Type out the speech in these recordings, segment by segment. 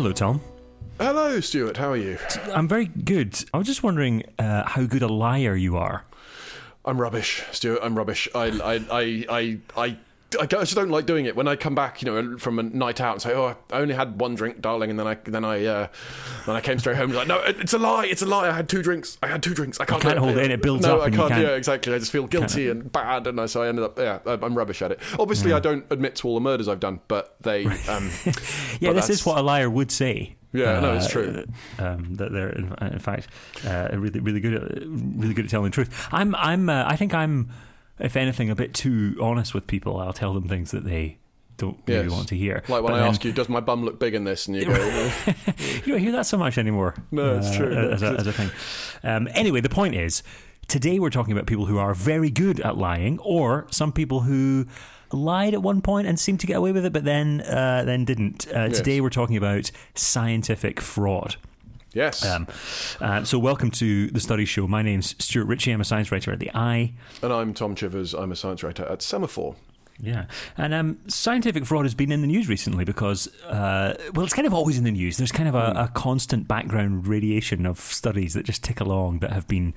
hello, Tom. Hello, Stuart. How are you? I'm very good. I was just wondering uh, how good a liar you are. I'm rubbish, Stuart. I'm rubbish. I, I, I, I, I I just don't like doing it. When I come back, you know, from a night out and say, "Oh, I only had one drink, darling," and then I then I uh, then I came straight home and like, "No, it's a lie. It's a lie. I had two drinks. I had two drinks. I can't, you can't hold it in. It builds no, up. I can't, can't, Yeah, exactly. I just feel guilty and bad, and I, so I ended up. Yeah, I'm rubbish at it. Obviously, yeah. I don't admit to all the murders I've done, but they. Um, yeah, but this is what a liar would say. Yeah, uh, no, it's true. Um, that they're in, in fact uh, really, really good, at, really good at telling the truth. I'm, I'm, uh, I think I'm, if anything, a bit too honest with people. I'll tell them things that they don't really want to hear. Like when but I then, ask you, does my bum look big in this? And you go, you don't hear that so much anymore. No, it's true. Uh, as, a, as, a, thing. Um, anyway, the point is, today we're talking about people who are very good at lying, or some people who lied at one point and seemed to get away with it, but then uh, then didn't. Uh, yes. Today we're talking about scientific fraud. Yes. Um, uh, so, welcome to the Studies Show. My name's Stuart Ritchie. I'm a science writer at the i. And I'm Tom Chivers. I'm a science writer at Semafor. Yeah, and um, scientific fraud has been in the news recently because, uh, well, it's kind of always in the news. There's kind of a, a, constant background radiation of studies that just tick along that have been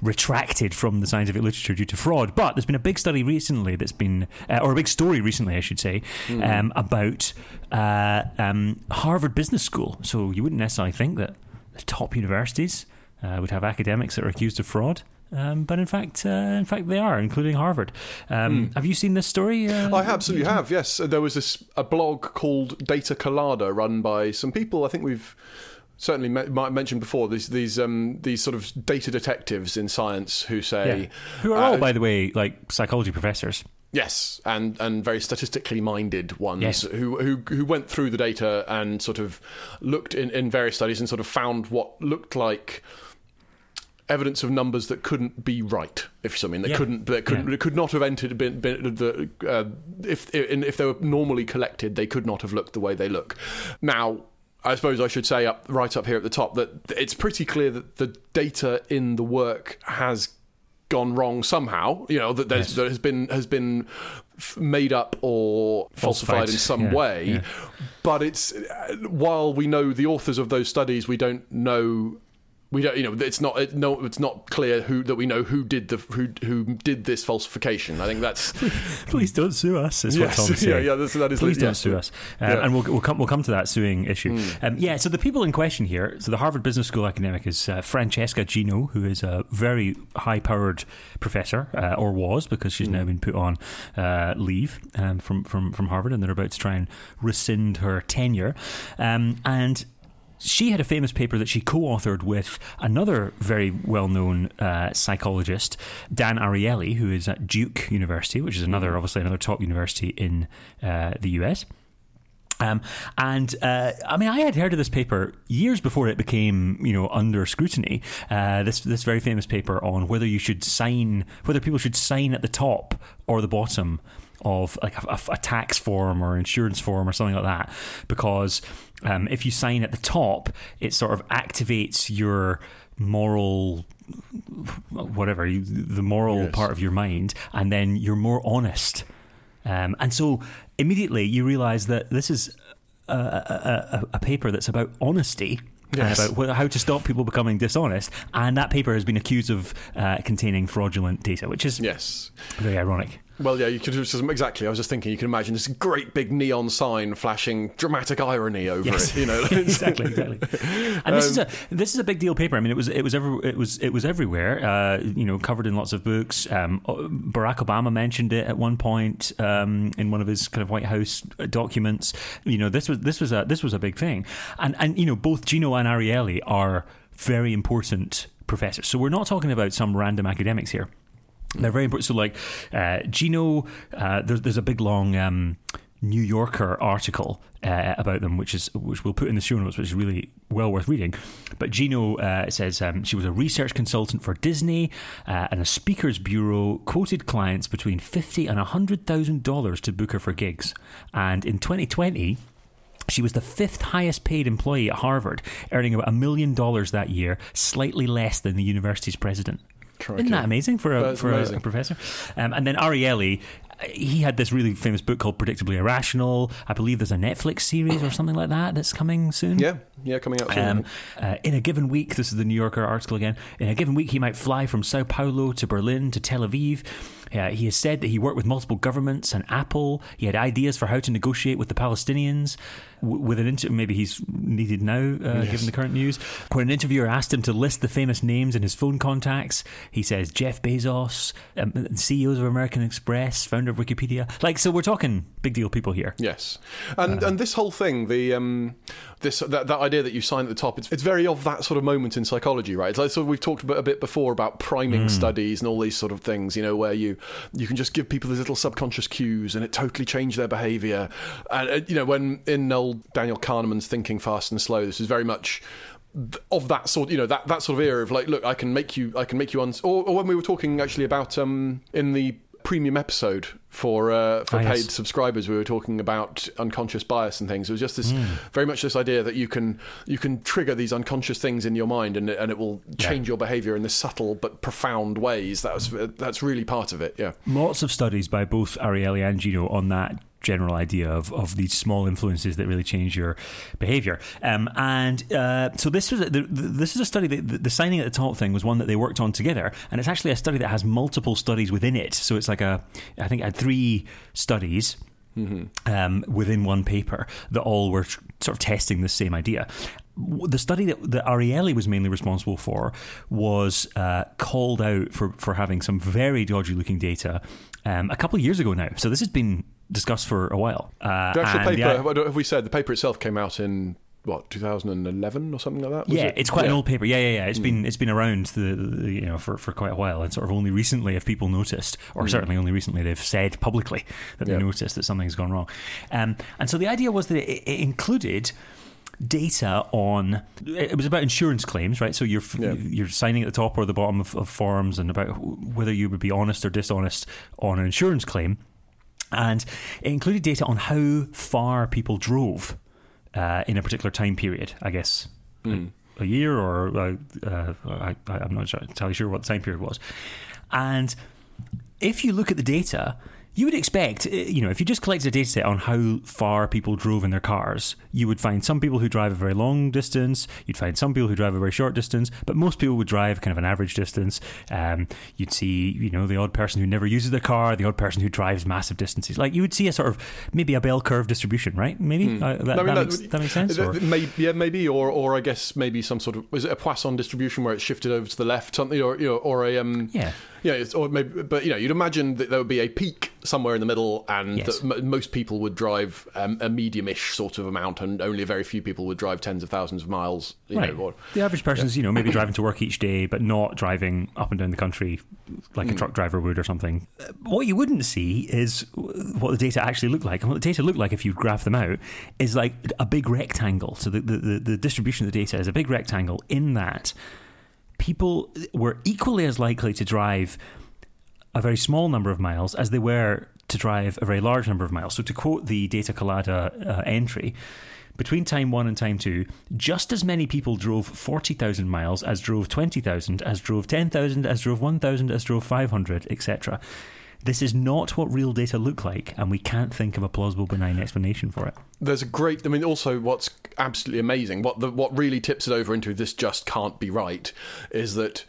retracted from the scientific literature due to fraud. But there's been a big study recently that's been, uh, or a big story recently, I should say, mm. um, about uh, um, Harvard Business School. So you wouldn't necessarily think that the top universities uh, would have academics that are accused of fraud. Um, but in fact, uh, in fact, they are, including Harvard. Um, mm. Have you seen this story? Uh, I absolutely have. Yes, there was this a blog called Data Colada run by some people. I think we've certainly me- mentioned before these these um, these sort of data detectives in science who say yeah. who are all, uh, by the way, like psychology professors. Yes, and and very statistically minded ones yes. who, who who went through the data and sort of looked in, in various studies and sort of found what looked like evidence of numbers that couldn't be right. If something that yeah. couldn't that couldn't yeah. could not have entered been, been the uh, if if they were normally collected, they could not have looked the way they look. Now. I suppose I should say up right up here at the top that it's pretty clear that the data in the work has gone wrong somehow. You know that there's yes. there has been has been made up or falsified, falsified in some yeah, way. Yeah. But it's uh, while we know the authors of those studies, we don't know we don't you know it's not it, no it's not clear who that we know who did the who who did this falsification i think that's please don't sue us is yes, what Tom's saying. yeah yeah that's, that is please yeah. don't sue us um, Yeah. and we'll, we'll come we'll come to that suing issue Mm. um, yeah so the people in question here so the harvard business school academic is uh, francesca gino who is a very high powered professor uh, or was because she's now been put on uh, leave um, from, from from harvard and they're about to try and rescind her tenure um, and she had a famous paper that she co-authored with another very well-known uh, psychologist, Dan Ariely, who is at Duke University, which is another, obviously, another top university in uh, the US. Um, and uh, I mean, I had heard of this paper years before it became, you know, under scrutiny. Uh, this this very famous paper on whether you should sign, whether people should sign at the top or the bottom of like a, a, tax form or insurance form or something like that, because um, if you sign at the top, it sort of activates your moral whatever the moral yes. part of your mind, and then you're more honest. Um, and so immediately you realize that this is a, a, a, a paper that's about honesty. Yes. And about how to stop people becoming dishonest, and that paper has been accused of uh, containing fraudulent data, which is yes very ironic. Well, yeah, you could just, exactly. I was just thinking, you can imagine this great big neon sign flashing dramatic irony over yes. it. You know, exactly, exactly. And this is a this is a big deal paper. I mean, it was it was every, it was it was everywhere. Uh, you know, covered in lots of books. Um, Barack Obama mentioned it at one point um, in one of his kind of White House documents. You know, this was this was a this was a big thing. And and you know, both Gino and Ariely are very important professors. So we're not talking about some random academics here. They're very important. So, like uh, Gino, uh, there's, there's a big long um, New Yorker article uh, about them, which is which we'll put in the show notes, which is really well worth reading. But Gino uh, says um, she was a research consultant for Disney uh, and a speakers bureau. Quoted clients between fifty and hundred thousand dollars to book her for gigs, and in 2020. She was the fifth highest paid employee at Harvard, earning about a million dollars that year, slightly less than the university's president. Isn't that amazing for a for amazing. A, professor? Um, and then Ariely he had this really famous book called Predictably Irrational. I believe there's a Netflix series or something like that that's coming soon. Yeah, yeah, coming out soon. Um, uh, in a given week, this is the New Yorker article again. In a given week, he might fly from Sao Paulo to Berlin to Tel Aviv. Uh, he has said that he worked with multiple governments and Apple. He had ideas for how to negotiate with the Palestinians. W- with an inter- maybe he's needed now, uh, Yes. given the current news. When an interviewer asked him to list the famous names in his phone contacts, he says Jeff Bezos, um, CEOs of American Express, founder of Wikipedia. Like, so we're talking big deal people here. Yes, and and this whole thing, the um, this that, that idea that you sign at the top, it's, it's very of that sort of moment in psychology, right? It's like, so we've talked about a bit before about priming studies and all these sort of things, you know, where you you can just give people these little subconscious cues and it totally changed their behaviour. And uh, you know, when in old Daniel Kahneman's Thinking Fast and Slow, this is very much of that sort, you know, that, that sort of era of like, look, I can make you, I can make you, uns or, or when we were talking actually about um, in the premium episode for uh, for Ah, paid yes. subscribers, we were talking about unconscious bias and things. It was just this very much this idea that you can you can trigger these unconscious things in your mind and it- and it will change your behaviour in this subtle but profound ways. That was that's really part of it. Yeah. Lots of studies by both Ariely and Gino on that general idea of, of these small influences that really change your behavior. Um, and uh, so this was the, the, this is a study that the, the signing at the top thing was one that they worked on together, and it's actually a study that has multiple studies within it. So it's like a I think it had three studies. Um, within one paper, that all were tr- sort of testing the same idea. W- The study that, that Ariely was mainly responsible for was uh, called out for, for having some very dodgy looking data um, a couple of years ago now. So this has been discussed for a while. Uh, The actual paper, the- have we said? The paper itself came out in what 2011 or something like that. Was yeah, it? it's quite an Yeah. Mm. old paper. Yeah, yeah, yeah. It's been it's been around the, the you know for, for quite a while, and sort of only recently have people noticed, or certainly only recently they've said publicly that they Mm. Noticed that something's gone wrong. Um, and so the idea was that it, it included data on it was about insurance claims right so you're Yeah. you're signing at the top or the bottom of, of forms and about whether you would be honest or dishonest on an insurance claim and it included data on how far people drove uh, in a particular time period. I guess Hmm. a year or uh, uh, I, I'm not entirely sure what the time period was. And if you look at the data, you would expect, uh, you know, if you just collected a data set on how far people drove in their cars, you would find some people who drive a very long distance, you'd find some people who drive a very short distance, but most people would drive kind of an average distance. Um, you'd see, you know, the odd person who never uses their car, the odd person who drives massive distances. Like you would see a sort of maybe a bell curve distribution, right? Maybe uh, that. I mean, that, makes, that makes sense. Th- th- may- yeah, maybe, or or I guess maybe some sort of is it a Poisson distribution where it's shifted over to the left, something, or you know, or a um, Yeah. Yeah, it's, or maybe, but you know, you'd imagine that there would be a peak somewhere in the middle, and Yes. that m- most people would drive um, a medium-ish sort of amount, and only a very few people would drive tens of thousands of miles. You Right. know, or, the average person's, you know, maybe driving to work each day, but not driving up and down the country like a Hmm. truck driver would or something. What you wouldn't see is what the data actually look like. And what the data look like if you graph them out is like a big rectangle. So the, the, the, the distribution of the data is a big rectangle in that people were equally as likely to drive a very small number of miles as they were to drive a very large number of miles. So, to quote the Data Colada uh, entry, between time one and time two, just as many people drove 40,000 miles as drove 20,000, as drove 10,000, as drove 1,000, as drove 500, etc. This is not what real data look like, and we can't think of a plausible, benign explanation for it. there's a great. I mean, also what's absolutely amazing, what the what really tips it over into this just can't be right, is that.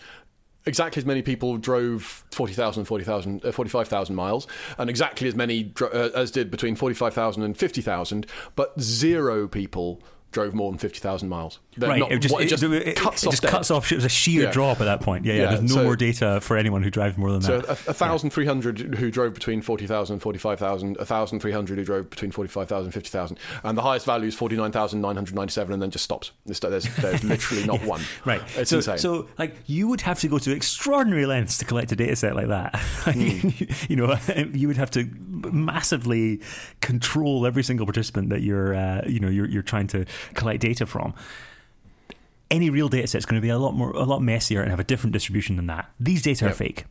Exactly as many people drove 40,000 and 40,000, uh, 45,000 miles, and exactly as many dro- uh, as did between 45,000 and 50,000, but zero people drove more than 50,000 miles. Right, not- it just, what- it, just it- cuts it off just cuts off. It was a sheer Yeah. drop at that point. Yeah, yeah. Yeah, there's no so- more data for anyone who drives more than So that. thousand three hundred who drove between forty thousand and forty five thousand, a thousand three hundred who drove between forty five thousand and fifty thousand, and the highest value is forty nine thousand nine hundred ninety seven, and then just stops. There's, there's, there's literally not one. Right. it's so, insane. So, like, you would have to go to extraordinary lengths to collect a data set like that. Hmm. you know, you would have to massively control every single participant that you're, uh, you know, you're, you're trying to collect data from. Any real data set is going to be a lot more, a lot messier and have a different distribution than that. These data are fake.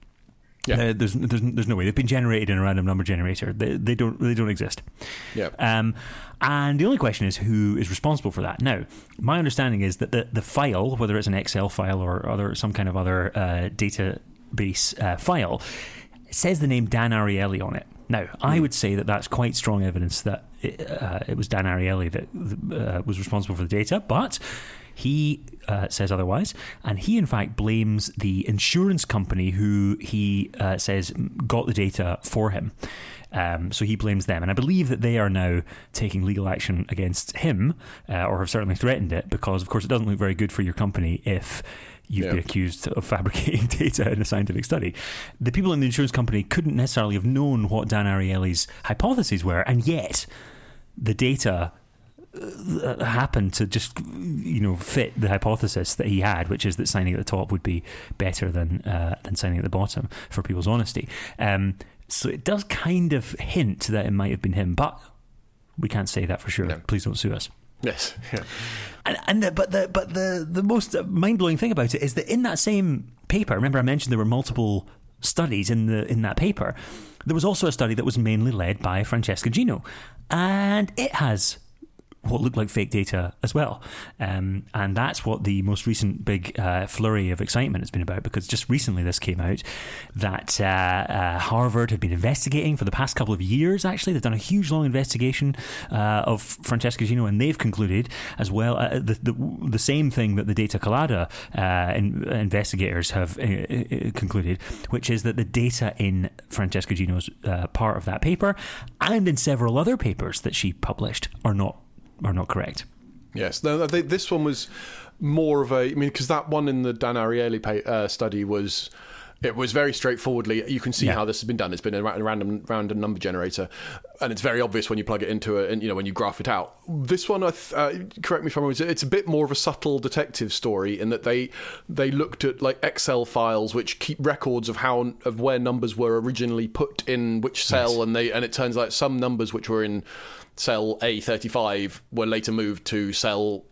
Yeah. Uh, there's, there's, there's no way they've been generated in a random number generator. They, they don't, they don't exist. yeah, Um, and the only question is who is responsible for that. Now, my understanding is that the, the file, whether it's an Excel file or other some kind of other uh, database uh, file, says the name Dan Ariely on it. Now, I would say that that's quite strong evidence that it, uh, it was Dan Ariely that uh, was responsible for the data, but he uh, says otherwise, and he in fact blames the insurance company who he uh, says got the data for him. Um, so he blames them, and I believe that they are now taking legal action against him, uh, or have certainly threatened it, because of course it doesn't look very good for your company if you've Yeah. been accused of fabricating data in a scientific study. The people in the insurance company couldn't necessarily have known what Dan Ariely's hypotheses were, and yet the data happened to just you know fit the hypothesis that he had, which is that signing at the top would be better than uh, than signing at the bottom for people's honesty. Um, so it does kind of hint that it might have been him, but we can't say that for sure. No. Please don't sue us. Yes. Yeah. And, and the, but the but the the most mind blowing thing about it is that in that same paper, remember I mentioned there were multiple studies in the in that paper. There was also a study that was mainly led by Francesca Gino, and it has what looked like fake data as well. Um, and that's what the most recent big uh, flurry of excitement has been about because just recently this came out that uh, uh, Harvard had been investigating for the past couple of years, actually. They've done a huge, long investigation uh, of Francesca Gino and they've concluded as well uh, the, the, the same thing that the Data Colada uh, in, investigators have concluded, which is that the data in Francesca Gino's part of that paper and in several other papers that she published are not are not correct. Yes, no, they, this one was more of a. I mean, because that one in the Dan Ariely pa- uh, study was. It was very straightforwardly. You can see Yeah. how this has been done. It's been a, random random number generator, and it's very obvious when you plug it into it, and you know when you graph it out. This one, I th- uh, correct me if I'm wrong. it's- It's a bit more of a subtle detective story in that they they looked at like Excel files which keep records of how of where numbers were originally put in which cell, and they and it turns out some numbers which were in cell A35 were later moved to cell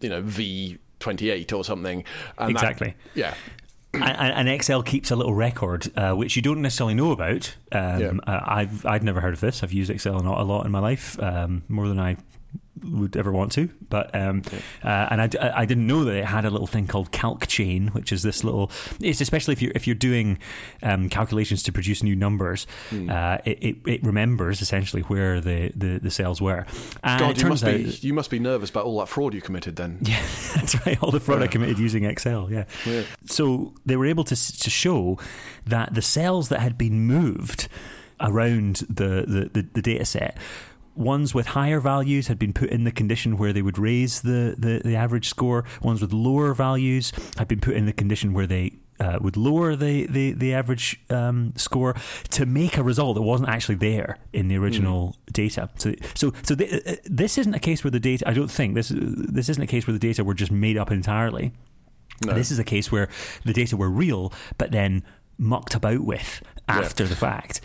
you know V28 or something. And that- Exactly. yeah. and, and Excel keeps a little record, uh, which you don't necessarily know about. Um, Yeah. uh, I've I'd never heard of this. I've used Excel not a lot in my life, um, more than I would ever want to. But um, uh, and I, I didn't know that it had a little thing called calc chain, which is this little. It's especially if you're if you're doing um, calculations to produce new numbers, uh, it, it it remembers essentially where the, the, the cells were. And God, you must be you must be nervous about all that fraud you committed then. yeah, that's right. All the fraud I committed using Excel. Yeah. Yeah. So they were able to to show that the cells that had been moved around the the, the, the data set. Ones with higher values had been put in the condition where they would raise the, the, the average score. Ones with lower values had been put in the condition where they uh, would lower the, the, the average um, score to make a result that wasn't actually there in the original data. So, so, so th- uh, this isn't a case where the data. I don't think this this isn't a case where the data were just made up entirely. No. This is a case where the data were real, but then mucked about with after the fact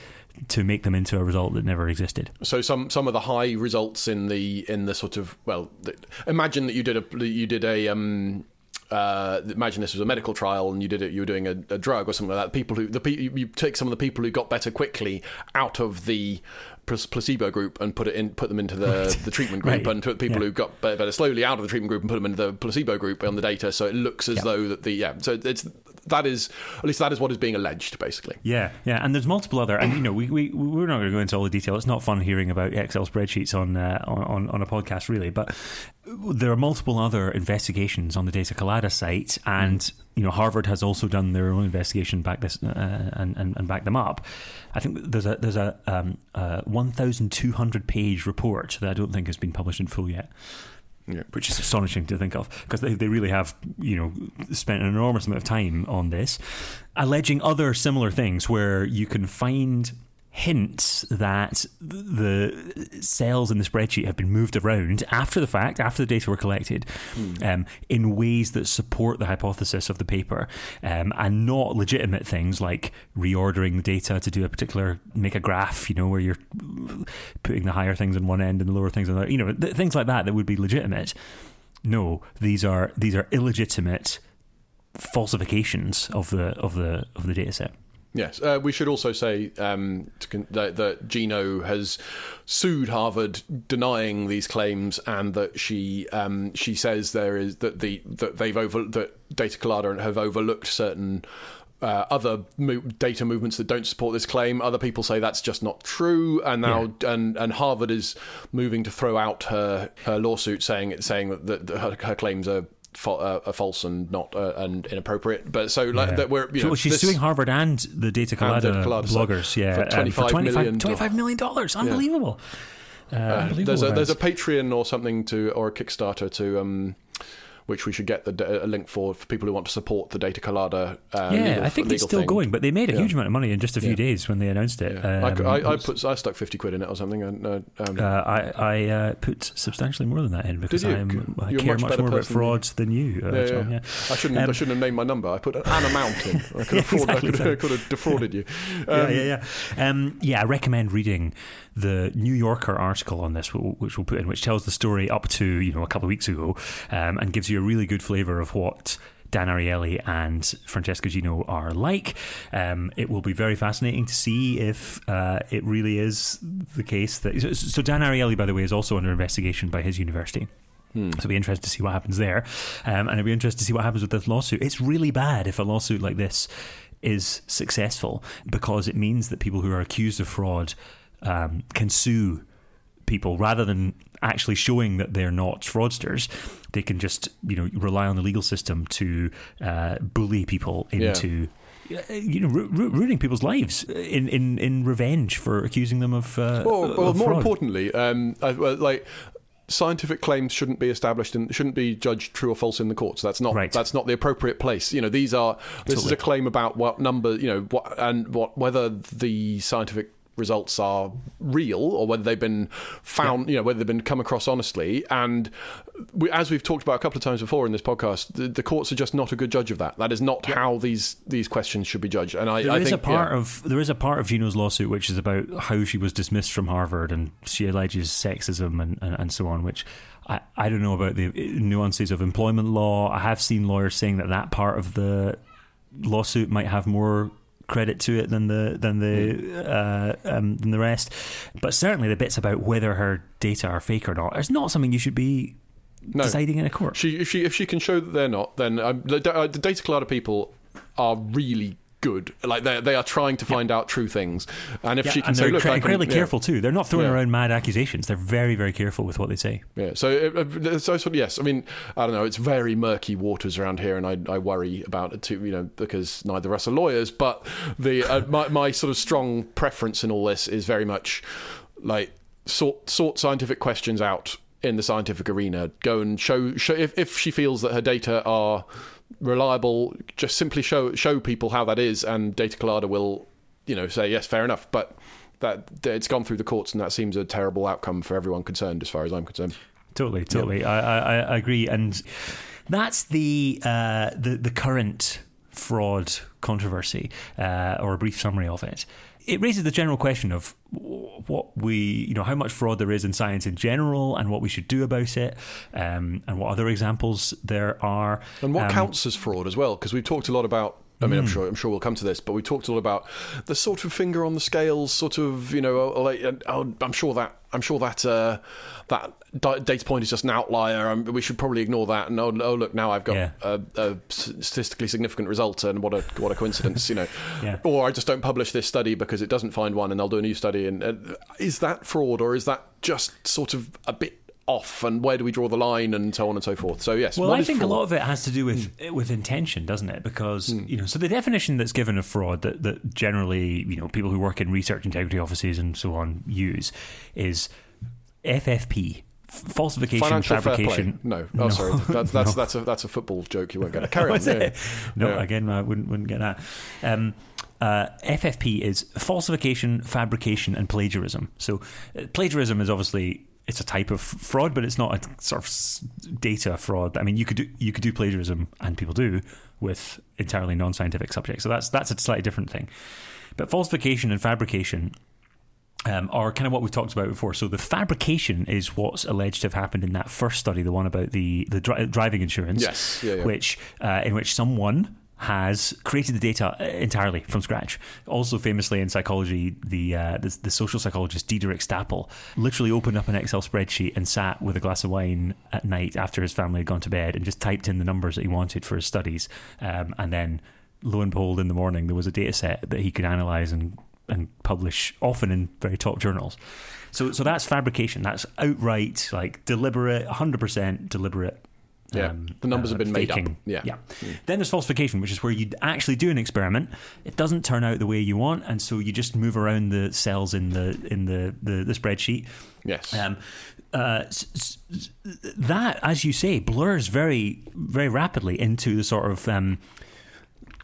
to make them into a result that never existed. So some some of the high results in the in the sort of well, the, imagine that you did a you did a um. Uh, imagine this was a medical trial and you did it. You were doing a, a drug or something like that. People who the pe- you, take some of the people who got better quickly out of the placebo group and put it in, put them into the the treatment group, Right. and put people Yeah. who got better, better slowly out of the treatment group and put them into the placebo group on the data. So it looks as Yeah. though that the yeah. So it's that is at least that is what is being alleged basically. Yeah, yeah, and there's multiple other, and you know, we we we're not going to go into all the detail. It's not fun hearing about Excel spreadsheets on uh, on on a podcast, really. But there are multiple other investigations on the Data Colada site, and you know, Harvard has also done their own investigation back this uh, and, and and back them up. I think there's a there's a um, uh, 1,200 page report that I don't think has been published in full yet. Yeah. Which is astonishing to think of because they, they really have, you know, spent an enormous amount of time on this, alleging other similar things where you can find hints that the cells in the spreadsheet have been moved around after the fact, after the data were collected, um, in ways that support the hypothesis of the paper, um, and not legitimate things like reordering the data to do a particular, make a graph, you know, where you're putting the higher things on one end and the lower things on the other, you know, th- things like that that would be legitimate. No, these are these are illegitimate falsifications of the of the of the data set. Yes, uh, we should also say um, to con- that, that Gino has sued Harvard, denying these claims, and that she um, she says there is that the that they've over that Data Colada have overlooked certain uh, other mo- data movements that don't support this claim. Other people say that's just not true, and now and and Harvard is moving to throw out her, her lawsuit, saying saying that, that her, her claims are. Fa- uh, false and not uh, and inappropriate, but so like Yeah. that we're you So know, she's this- suing Harvard and the Data And Colada, Data so bloggers, yeah, for um, $25 million $25 million. Unbelievable. Uh, Uh, unbelievable there's a there's a. Patreon or something to or a Kickstarter to um, which we should get the a link for for people who want to support the Data Colada. Uh, yeah, legal- I think it's still thing. going, but they made a Yeah. huge amount of money in just a few Yeah. days when they announced it. Yeah. I, Um, I, I was- put I stuck fifty quid in it or something. And, uh, um, uh, I, I uh, put substantially more than that in because? I'm, I You're care much much, more about frauds than you. Uh, yeah, John, yeah. yeah. I shouldn't I Um, shouldn't have named my number. I put an amount in. I could Yeah, have, fraud, exactly I could, so. I could have defrauded you. yeah, Um, yeah, yeah. Um, yeah, I recommend reading the New Yorker article on this, which we'll put in, which tells the story up to you know a couple of weeks ago, um, and gives you a really good flavour of what. Dan Ariely and Francesca Gino are like. Um, it will be very fascinating to see if uh, it really is the case that. So, so Dan Ariely, by the way, is also under investigation by his university. Hmm. So it'll be interested to see what happens there. Um, and it'll be interested to see what happens with this lawsuit. It's really bad if a lawsuit like this is successful because it means that people who are accused of fraud um, can sue people rather than actually showing that they're not fraudsters. They can just, you know, rely on the legal system to uh, bully people into. uh, You know, ru- ru- ruining people's lives in, in, in revenge for accusing them of. Uh, Well, well of more importantly, um, I, well, like scientific claims shouldn't be established and shouldn't be judged true or false in the courts. That's not Right. that's not the appropriate place. You know, these are this is a claim about what number, you know, what and what whether the scientific results are real or whether they've been found, you know, whether they've been come across honestly. And we, as we've talked about a couple of times before in this podcast, the, the courts are just not a good judge of that. That is not how these these questions should be judged. And I, There I is think a part yeah. of there is a part of Gino's lawsuit which is about how she was dismissed from Harvard and she alleges sexism and, and, and so on, which I, I don't know about the nuances of employment law. I have seen lawyers saying that that part of the lawsuit might have more credit to it than the than the uh, um, than the rest, but certainly the bits about whether her data are fake or not is not something you should be No. deciding in a court. She, if she if she can show that they're not, then um, the, uh, the data colada people are really good. Like they they are trying to find out true things, and if Yeah, she can and say, they're look, can- incredibly yeah. careful too. They're not throwing Yeah. around mad accusations. They're very, very careful with what they say. Yeah, so, uh, uh, so so yes, I mean, I don't know. It's very murky waters around here, and I, I worry about it too. You know, because neither of us are lawyers, but the uh, my my sort of strong preference in all this is very much like sort sort scientific questions out in the scientific arena. Go and show show if if she feels that her data are reliable, just simply show show people how that is, and Data Colada will, you know, say yes, fair enough, but. That it's gone through the courts, and that seems a terrible outcome for everyone concerned, as far as I'm concerned. Totally, totally. I, I, I agree, and that's the uh, the the current fraud controversy, uh, or a brief summary of it. It raises the general question of what we, you know, how much fraud there is in science in general, and what we should do about it, um, and what other examples there are. And what Um, counts as fraud as well? Because we've talked a lot about. I mean, Hmm. I'm sure I'm sure we'll come to this, but we talked a lot about the sort of finger on the scales, sort of you know. uh, Like, oh, I'm sure that I'm sure that uh, that data point is just an outlier. Um, we should probably ignore that. And oh, oh look, now I've got Yeah. a, a statistically significant result, and what a what a coincidence, you know. Yeah. Or I just don't publish this study because it doesn't find one, and they'll do a new study. And uh, is that fraud, or is that just sort of a bit? Off and where do we draw the line and so on and so forth. So yes, Well, I think a lot of it has to do with with intention, doesn't it? Because you know, so the definition that's given of fraud that, that generally you know people who work in research integrity offices and so on use is FFP. Falsification, Financial fabrication. No, oh No. sorry, that's that's No. that's a that's a football joke. You won't get it. Carry on. Yeah. No, Yeah. again, I wouldn't wouldn't get that. Um, uh, FFP is falsification, fabrication, and plagiarism. So, uh, plagiarism is obviously it's a type of fraud, but it's not a sort of data fraud. I mean, you could do you could do plagiarism, and people do with entirely non-scientific subjects. So that's that's a slightly different thing. But falsification and fabrication um, are kind of what we've talked about before. So the fabrication is what's alleged to have happened in that first study, the one about the the dri- driving insurance, Yes, yeah, yeah. which uh, in which someone has created the data entirely from scratch. Also, famously in psychology, the uh, the, the social psychologist Diederik Stapel literally opened up an Excel spreadsheet and sat with a glass of wine at night after his family had gone to bed and just typed in the numbers that he wanted for his studies, um, and then lo and behold, in the morning there was a data set that he could analyze and and publish, often in very top journals. So so that's fabrication. That's outright like deliberate, hundred percent deliberate. Yeah, um, the numbers have been made up. faking. Yeah. yeah. Then there's falsification, which is where you actually do an experiment. It doesn't turn out the way you want, and so you just move around the cells in the in the the, the spreadsheet. Yes. Um, uh, that, as you say, blurs very, very rapidly into the sort of um,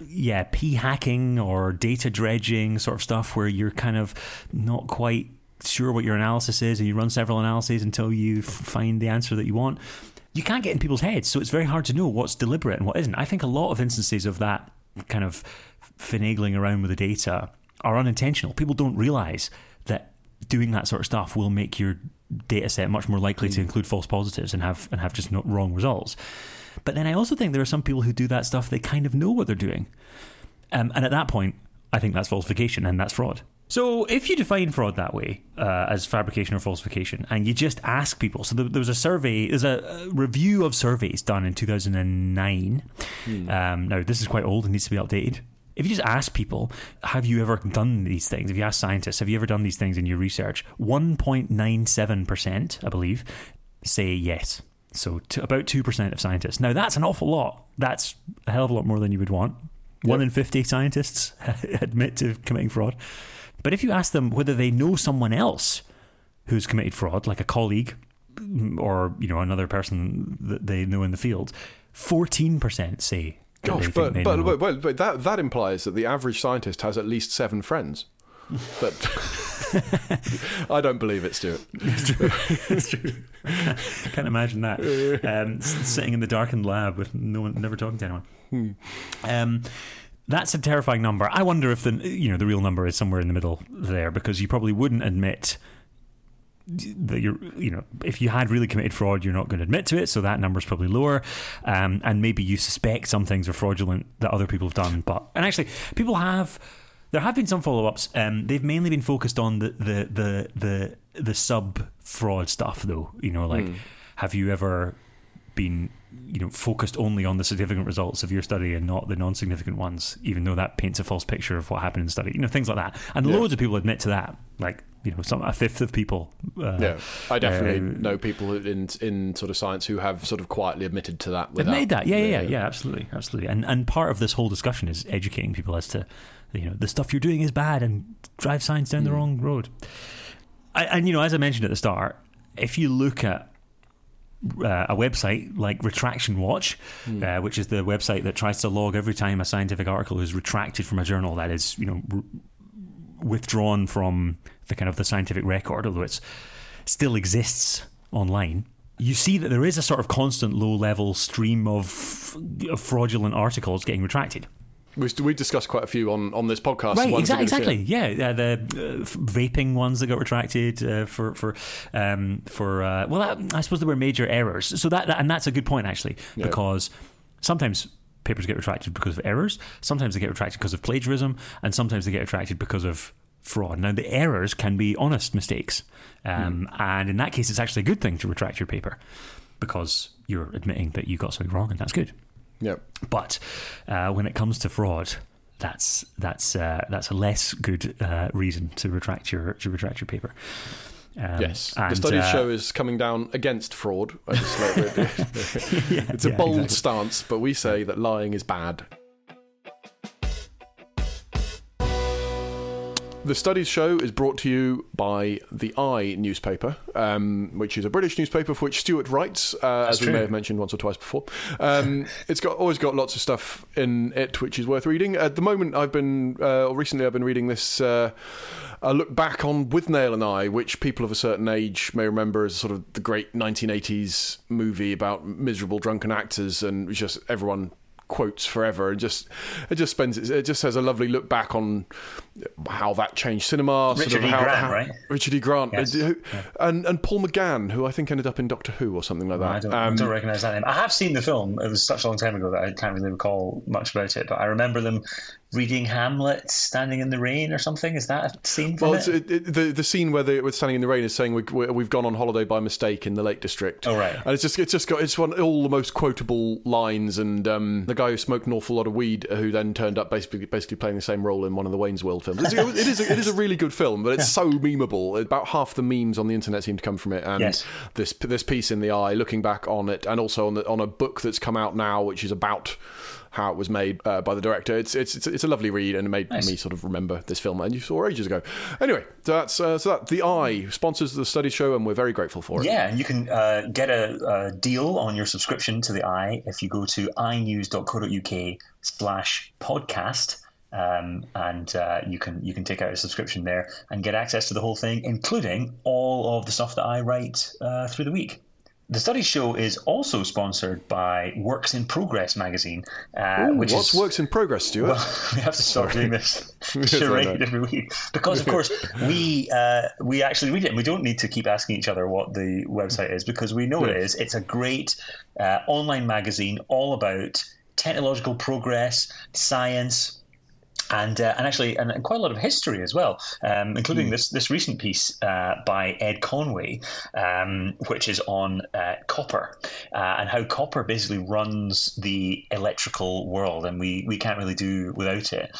yeah, p hacking or data dredging sort of stuff, where you're kind of not quite sure what your analysis is, and you run several analyses until you f- find the answer that you want. You can't get in people's heads, so it's very hard to know what's deliberate and what isn't. I think a lot of instances of that kind of finagling around with the data are unintentional. People don't realize that doing that sort of stuff will make your data set much more likely to include false positives and have and have just not wrong results. But then I also think there are some people who do that stuff they kind of know what they're doing. Um, and at that point, I think that's falsification and that's fraud. So if you define fraud that way uh, as fabrication or falsification, and you just ask people, so there, there was a survey, there's a, a review of surveys done in 2009. Um, now this is quite old and needs to be updated. If you just ask people, have you ever done these things? If you ask scientists, have you ever done these things in your research? 1.97%, I believe, say yes. So to about 2% of scientists. Now that's an awful lot. That's a hell of a lot more than you would want. One in 50 scientists admit to committing fraud. But if you ask them whether they know someone else who's committed fraud, like a colleague or you know another person that they know in the field, 14% say Gosh, but but, but, but, but that that implies that the average scientist has at least seven friends. But I don't believe it, Stuart. It's true. It's I can't imagine that. Um, sitting in the darkened lab with no one, never talking to anyone. Hmm. Um, that's a terrifying number. I wonder if the you know the real number is somewhere in the middle there because you probably wouldn't admit that you're you know if you had really committed fraud you're not going to admit to it so that number's probably lower. Um, and maybe you suspect some things are fraudulent that other people have done but and actually people have there have been some follow-ups. Um, they've mainly been focused on the the the the, the sub fraud stuff though. You know like have you ever been you know focused only on the significant results of your study and not the non-significant ones even though that paints a false picture of what happened in the study you know things like that and Yeah. loads of people admit to that like you know some a fifth of people uh, Yeah, I definitely uh, know people in in sort of science who have sort of quietly admitted to that. Without, made that, yeah, yeah, yeah, yeah, absolutely, absolutely. And and part of this whole discussion is educating people as to, you know, the stuff you're doing is bad and drive science down Hmm. the wrong road. I, and you know, as I mentioned at the start, if you look at uh, a website like Retraction Watch, Hmm. uh, which is the website that tries to log every time a scientific article is retracted from a journal that is, you know, r- withdrawn from the kind of the scientific record, although it still exists online. You see that there is a sort of constant low-level stream of, of fraudulent articles getting retracted. We, we discussed quite a few on, on this podcast. Right, exa- exactly. Yeah, uh, the uh, vaping ones that got retracted uh, for for um, for uh, well, that, I suppose there were major errors. So that, that and that's a good point actually, Yeah. because sometimes papers get retracted because of errors, sometimes they get retracted because of plagiarism, and sometimes they get retracted because of fraud. Now the errors can be honest mistakes, um, and in that case, it's actually a good thing to retract your paper because you're admitting that you got something wrong, and that's good. Yeah. But uh, when it comes to fraud, that's that's uh, that's a less good uh, reason to retract your to retract your paper. Um, Yes, the and, studies uh, show is coming down against fraud. I just it. yeah, it's a yeah, bold exactly. stance, but we say that lying is bad. The Studies Show is brought to you by the I newspaper, um, which is a British newspaper for which Stuart writes, uh, as we true. may have mentioned once or twice before. Um, it's got always got lots of stuff in it which is worth reading. At the moment, I've been, uh, or recently, I've been reading this. Uh, a look back on Withnail and I, which people of a certain age may remember as sort of the great 1980s movie about miserable drunken actors, and just everyone quotes forever and just it just spends it just has a lovely look back on how that changed cinema. Richard sort of E. how, Grant, how- right? Richard E. Grant, Yes. And and Paul McGann, who I think ended up in Doctor Who or something like that. I don't, Um, I don't recognize that name. I have seen the film. It was such a long time ago that I can't really recall much about it. But I remember them reading Hamlet, standing in the rain, or something. Is that a scene from well, it? it's, it, it, the the scene where they're standing in the rain is saying we, we, we've gone on holiday by mistake in the Lake District. Oh, right. and it's just it's just got it's one all the most quotable lines. And um, the guy who smoked an awful lot of weed, who then turned up basically basically playing the same role in one of the Wayne's World films. It's, it is a, it is a really good film, but it's so memeable. About half the memes on the internet seem to come from it. And Yes. this this piece in the eye, looking back on it, and also on the, on a book that's come out now, which is about how it was made uh, by the director. It's, it's it's it's a lovely read, and it made Nice. me sort of remember this film, and you saw ages ago. Anyway, so that's uh, so that the i sponsors the studies show, and we're very grateful for it. Yeah, and you can uh, get a, a deal on your subscription to the i if you go to inews.co.uk slash podcast. Um, and uh, you can you can take out a subscription there and get access to the whole thing, including all of the stuff that I write uh, through the week. The studies show is also sponsored by Works in Progress magazine, uh, Ooh, which what's is works in progress, Stuart? well, we have to start doing this charade every week because, of course, we uh, we actually read it. and We don't need to keep asking each other what the website is because we know it is. It's a great uh, online magazine all about technological progress, science. And, uh, and actually, and quite a lot of history as well, um, including this this recent piece uh, by Ed Conway, um, which is on uh, copper uh, and how copper basically runs the electrical world, and we, we can't really do without it.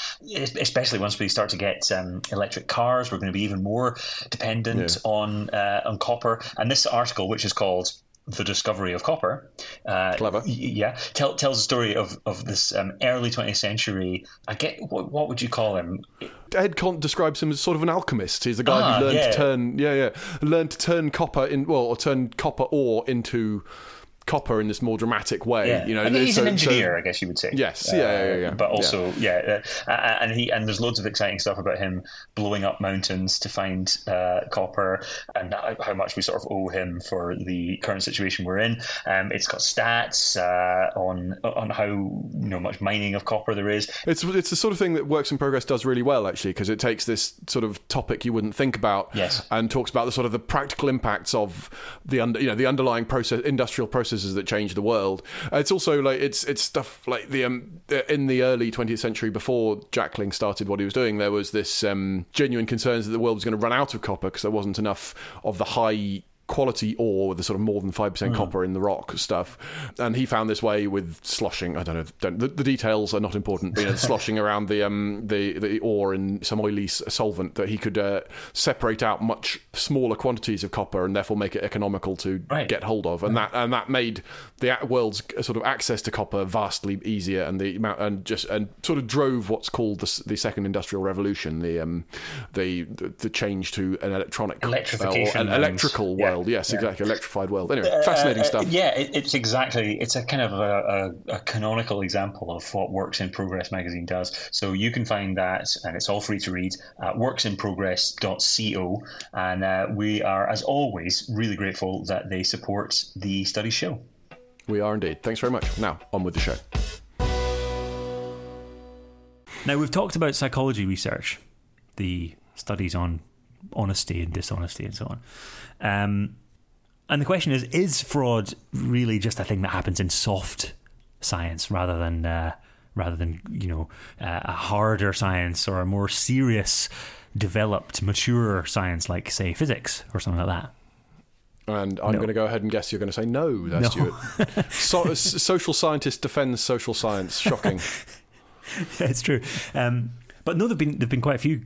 Especially once we start to get um, electric cars, we're going to be even more dependent on uh, on copper. And this article, which is called the discovery of copper. Uh, Clever. y- Yeah, tell, tells the story of of this um, early 20th century. I get what, what would you call him? Ed Kant describes him as sort of an alchemist. He's a guy Ah, who learned yeah. to turn, yeah, yeah, learned to turn copper in, well, or turn copper ore into copper in this more dramatic way. Yeah, You know, I mean, he's so- an so- engineer, I guess you would say. Yes, yeah, yeah, yeah, yeah. But also, yeah, uh, uh, and he and there's loads of exciting stuff about him blowing up mountains to find uh, copper, and how much we sort of owe him for the current situation we're in. Um, it's got stats uh, on on how you know much mining of copper there is. It's it's the sort of thing that Works in Progress does really well, actually, because it takes this sort of topic you wouldn't think about, Yes. and talks about the sort of the practical impacts of the under, you know, the underlying process, industrial processes that change the world. Uh, It's also like it's it's stuff like the um, in the early 20th century, before Jackling started what he was doing, there was this um, genuine concerns that the world was going to run out of copper because there wasn't enough of the high quality ore with the sort of more than 5% copper in the rock stuff. And he found this way with sloshing. I don't know don't, the, the details are not important but you know, sloshing around the um the the ore in some oily solvent that he could uh, separate out much smaller quantities of copper and therefore make it economical to Right. get hold of. And that and that made the world's sort of access to copper vastly easier and the amount and just and sort of drove what's called the, the second industrial revolution the um the the, change to an electronic uh, or Electrification an electrical yeah. World yes exactly electrified world anyway fascinating Uh, stuff yeah, it, it's exactly. It's a kind of a, a, a canonical example of what Works in Progress magazine does. So you can find that, and it's all free to read at worksinprogress.co. And uh, we are, as always, really grateful that they support the studies show. we are indeed thanks very much now on with the show Now, we've talked about psychology research, the studies on honesty and dishonesty and so on. Um, and the question is is fraud really just a thing that happens in soft science rather than. Uh, Rather than you know uh, a harder science or a more serious, developed, mature science like say physics or something like that. and I'm No. going to go ahead and guess you're going to say no, there, No. Stuart. so, social scientist defends social science. Shocking. it's true. Um, but no, there've been there've been quite a few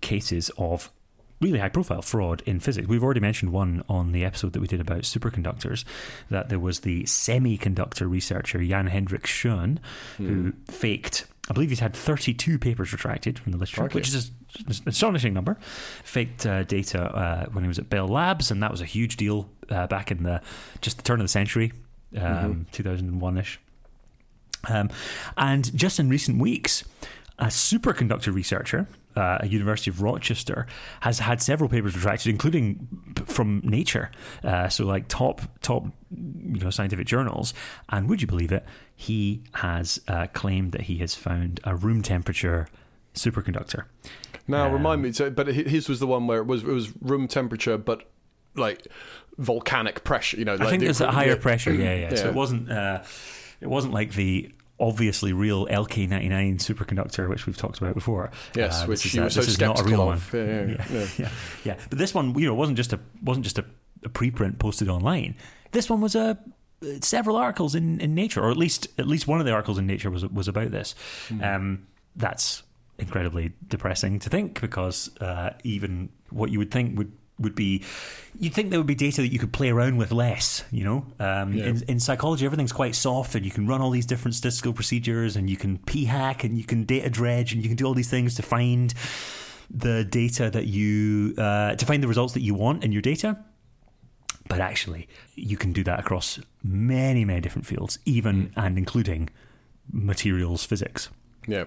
cases of really high profile fraud in physics. We've already mentioned one on the episode that we did about superconductors. That there was the semiconductor researcher Jan Hendrik Schoen who faked. I believe he's had 32 papers retracted from the literature, Crikey. which is an astonishing number. Faked uh, data uh, when he was at Bell Labs, and that was a huge deal uh, back in the just the turn of the century, um, 2001 ish. Um, and just in recent weeks, a superconductor researcher uh, University of Rochester has had several papers retracted, including from Nature, uh, so like top top you know scientific journals. And would you believe it? He has uh, claimed that he has found a room temperature superconductor. Now Um, remind me, so, but his was the one where it was it was room temperature, but like volcanic pressure. You know, like I think the there's a higher yeah. pressure. Yeah, yeah. So it wasn't. Uh, it wasn't like the obviously real LK99 superconductor, which we've talked about before. Yes, Uh, which is, you uh, were so this is not a real of. one. Yeah, yeah, yeah, yeah. yeah. But this one, you know, wasn't just a wasn't just a, a preprint posted online. This one was a several articles in, in Nature, or at least at least one of the articles in Nature was was about this. Hmm. Um, that's incredibly depressing to think because uh, even what you would think would would be you'd think there would be data that you could play around with less you know um, Yeah. in, in psychology everything's quite soft and you can run all these different statistical procedures and you can p-hack and you can data dredge and you can do all these things to find the data that you uh, to find the results that you want in your data but actually you can do that across many many different fields even and including materials physics Yeah.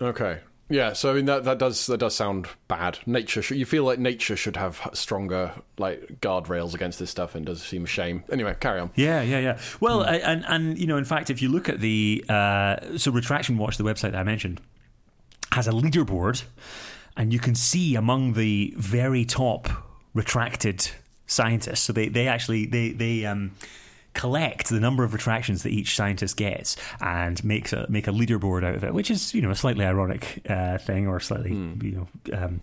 Okay. Yeah. So I mean that that does that does sound bad. Nature. Should, you feel like nature should have stronger like guardrails against this stuff, and does seem a shame. Anyway, carry on. Yeah, yeah, yeah. Well, I- and and you know, in fact, if you look at the uh, so Retraction Watch, the website that I mentioned, has a leaderboard, and you can see among the very top retracted scientists. So they they actually they they um, collect the number of retractions that each scientist gets and makes a make a leaderboard out of it, which is you know a slightly ironic uh, thing or slightly you know um,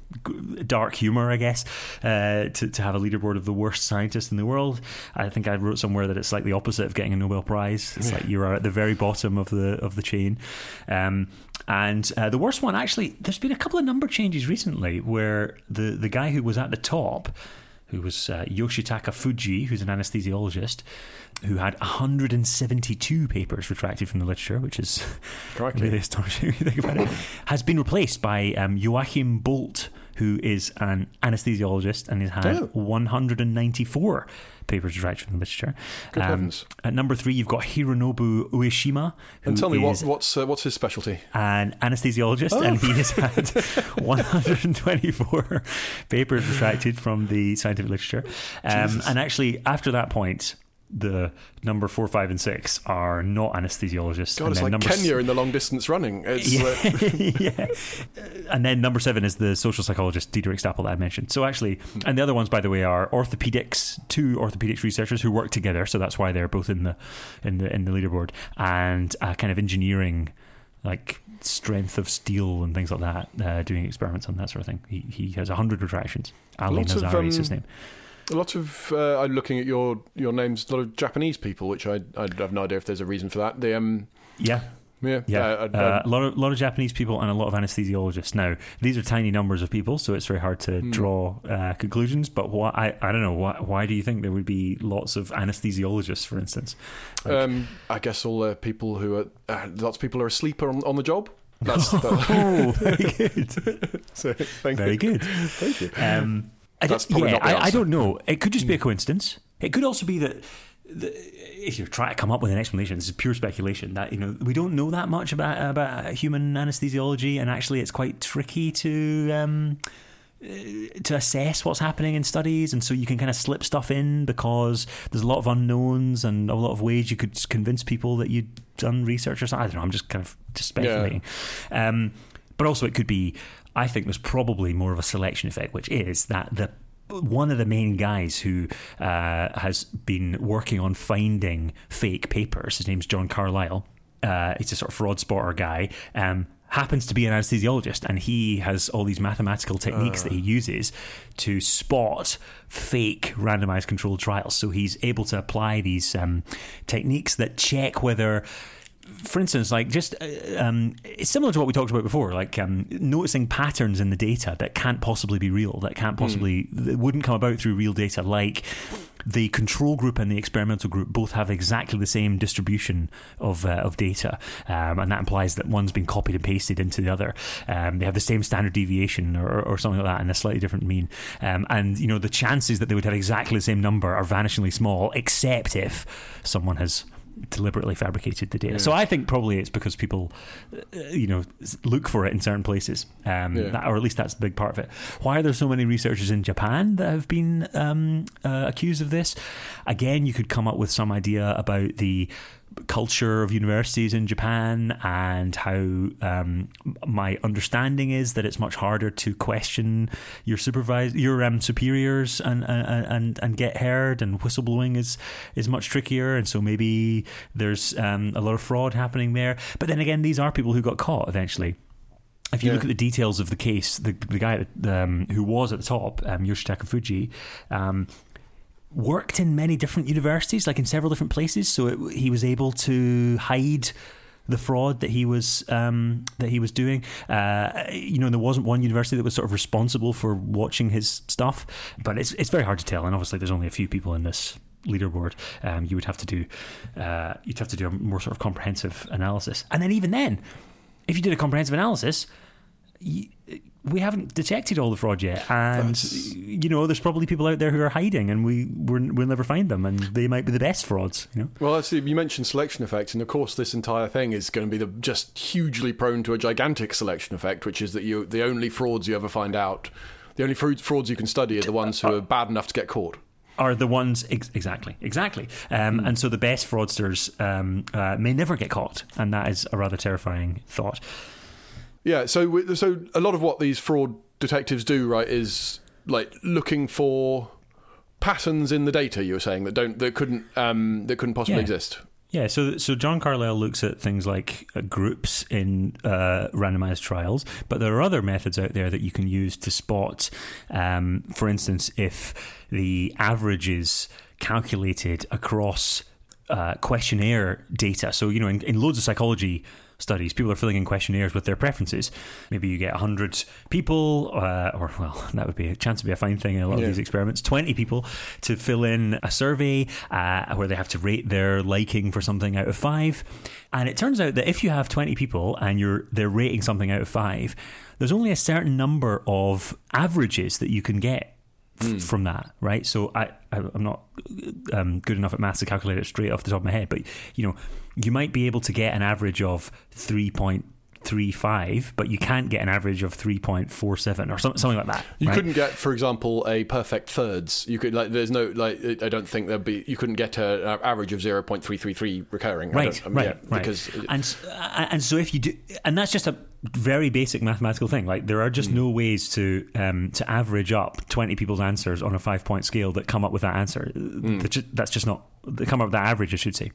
dark humor, I guess, uh, to to have a leaderboard of the worst scientists in the world. I think I wrote somewhere that it's like the opposite of getting a Nobel Prize. It's like you are at the very bottom of the of the chain. Um, and uh, the worst one, actually, there's been a couple of number changes recently where the the guy who was at the top who was uh, Yoshitaka Fujii, who's an anesthesiologist, who had 172 papers retracted from the literature, which is really astonishing if you think about it, has been replaced by um, Joachim Boldt, who is an anesthesiologist and has had Oh. 194 papers retracted from the literature. Heavens. At number three, you've got Hironobu Ueshima, And tell me what what's uh, what's his specialty? an anesthesiologist, and he has had 124 papers retracted from the scientific literature. Um, and actually, after that point, the number four, five, and six are not anesthesiologists. God, and it's then like number s- Kenya in the long distance running. It's uh, yeah. And then number seven is the social psychologist Diederik Stapel that I mentioned. So actually, and the other ones, by the way, are orthopedics, two orthopedics researchers who work together. So that's why they're both in the in the in the leaderboard, and uh, kind of engineering, like strength of steel and things like that, uh, doing experiments on that sort of thing. He he has hundred retractions. Ali Nazari is his um, name. A lot of. Uh, I'm looking at your your names. A lot of Japanese people, which I I have no idea if there's a reason for that. The um Yeah, yeah Yeah, uh, uh, uh, a lot of lot of Japanese people and a lot of anesthesiologists. Now, these are tiny numbers of people, so it's very hard to Hmm. draw uh, conclusions. But why, I I don't know why why do you think there would be lots of anesthesiologists, for instance? um I guess all the people who are uh, lots of people are asleep on, on the job. That's that, Oh, very good, so, thank very you. good. Thank you. Um, That's probably yeah, not the I, I don't know. It could just be a coincidence. It could also be that. the- If you're trying to come up with an explanation, this is pure speculation. That you know, we don't know that much about about human anesthesiology, and actually, it's quite tricky to um, to assess what's happening in studies, and so you can kind of slip stuff in because there's a lot of unknowns and a lot of ways you could convince people that you'd done research or something. I don't know. I'm just kind of just speculating. Um, but also, it could be. I think there's probably more of a selection effect, which is that the one of the main guys who uh, has been working on finding fake papers. His name's John Carlisle. Uh, he's a sort of fraud spotter guy. Um, happens to be an anesthesiologist, and he has all these mathematical techniques that he uses to spot fake randomized controlled trials. So he's able to apply these um, techniques that check whether for instance, like just uh, um, it's similar to what we talked about before, like um, noticing patterns in the data that can't possibly be real, that can't possibly, that wouldn't come about through real data. Like the control group and the experimental group both have exactly the same distribution of uh, of data, um, and that implies that one's been copied and pasted into the other. Um, they have the same standard deviation or, or something like that, and a slightly different mean. Um, and you know the chances that they would have exactly the same number are vanishingly small, except if someone has deliberately fabricated the data. So I think probably it's because people, uh, you know, look for it in certain places, um, Yeah. that, or at least that's a big part of it. Why are there so many researchers in Japan that have been um, uh, accused of this? Again, you could come up with some idea about the culture of universities in Japan and how um, my understanding is that it's much harder to question your supervise your um, superiors and, and and and get heard and whistleblowing is is much trickier and so maybe there's um, a lot of fraud happening there but then again these are people who got caught eventually if you yeah. look at the details of the case, the, the guy um, who was at the top, um, Yoshitaka Fujii, um, worked in many different universities, like in several different places. So it, he was able to hide the fraud that he was um, that he was doing. Uh, you know, there wasn't one university that was sort of responsible for watching his stuff, but it's it's very hard to tell. And obviously, there's only a few people in this leaderboard. Um, you would have to do uh, you'd have to do a more sort of comprehensive analysis, and then even then, if you did a comprehensive analysis. We haven't detected all the fraud yet, and That's... you know, there's probably people out there who are hiding, and we we'll never find them, and they might be the best frauds. You know. Well, actually, you mentioned selection effects, and of course, this entire thing is going to be the, just hugely prone to a gigantic selection effect, which is that you the only frauds you ever find out, the only frauds you can study are the ones who are bad enough to get caught are the ones ex- exactly exactly um, mm. and so the best fraudsters um, uh, may never get caught and that is a rather terrifying thought yeah, so so a lot of what these fraud detectives do, right, is like looking for patterns in the data. You were saying that don't that couldn't um, that couldn't possibly yeah. exist. Yeah, so so John Carlisle looks at things like uh, groups in uh, randomized trials, but there are other methods out there that you can use to spot, um, for instance, if the average is calculated across uh, questionnaire data. So you know, in, in loads of psychology studies. People are filling in questionnaires with their preferences. Maybe you get 100 people, uh, or, well, that would be a chance to be a fine thing in a lot yeah. of these experiments, 20 people to fill in a survey uh, where they have to rate their liking for something out of five. And it turns out that if you have 20 people and you're they're rating something out of five, there's only a certain number of averages that you can get mm. from that, right? So I, I am not um, good enough at maths to calculate it straight off the top of my head, but you know, you might be able to get an average of three point three five, but you can't get an average of three point four seven or something, something like that. You right? couldn't get, for example, a perfect thirds. You could like, there's no like, I don't think there'd be. You couldn't get an average of zero point three three three recurring. Right, I mean, right, yeah, right. Because and and so if you do, and that's just a very basic mathematical thing. Like there are just mm. no ways to um, to average up twenty people's answers on a five point scale that come up with that answer. Mm. That's just not. They come up with that average, I should say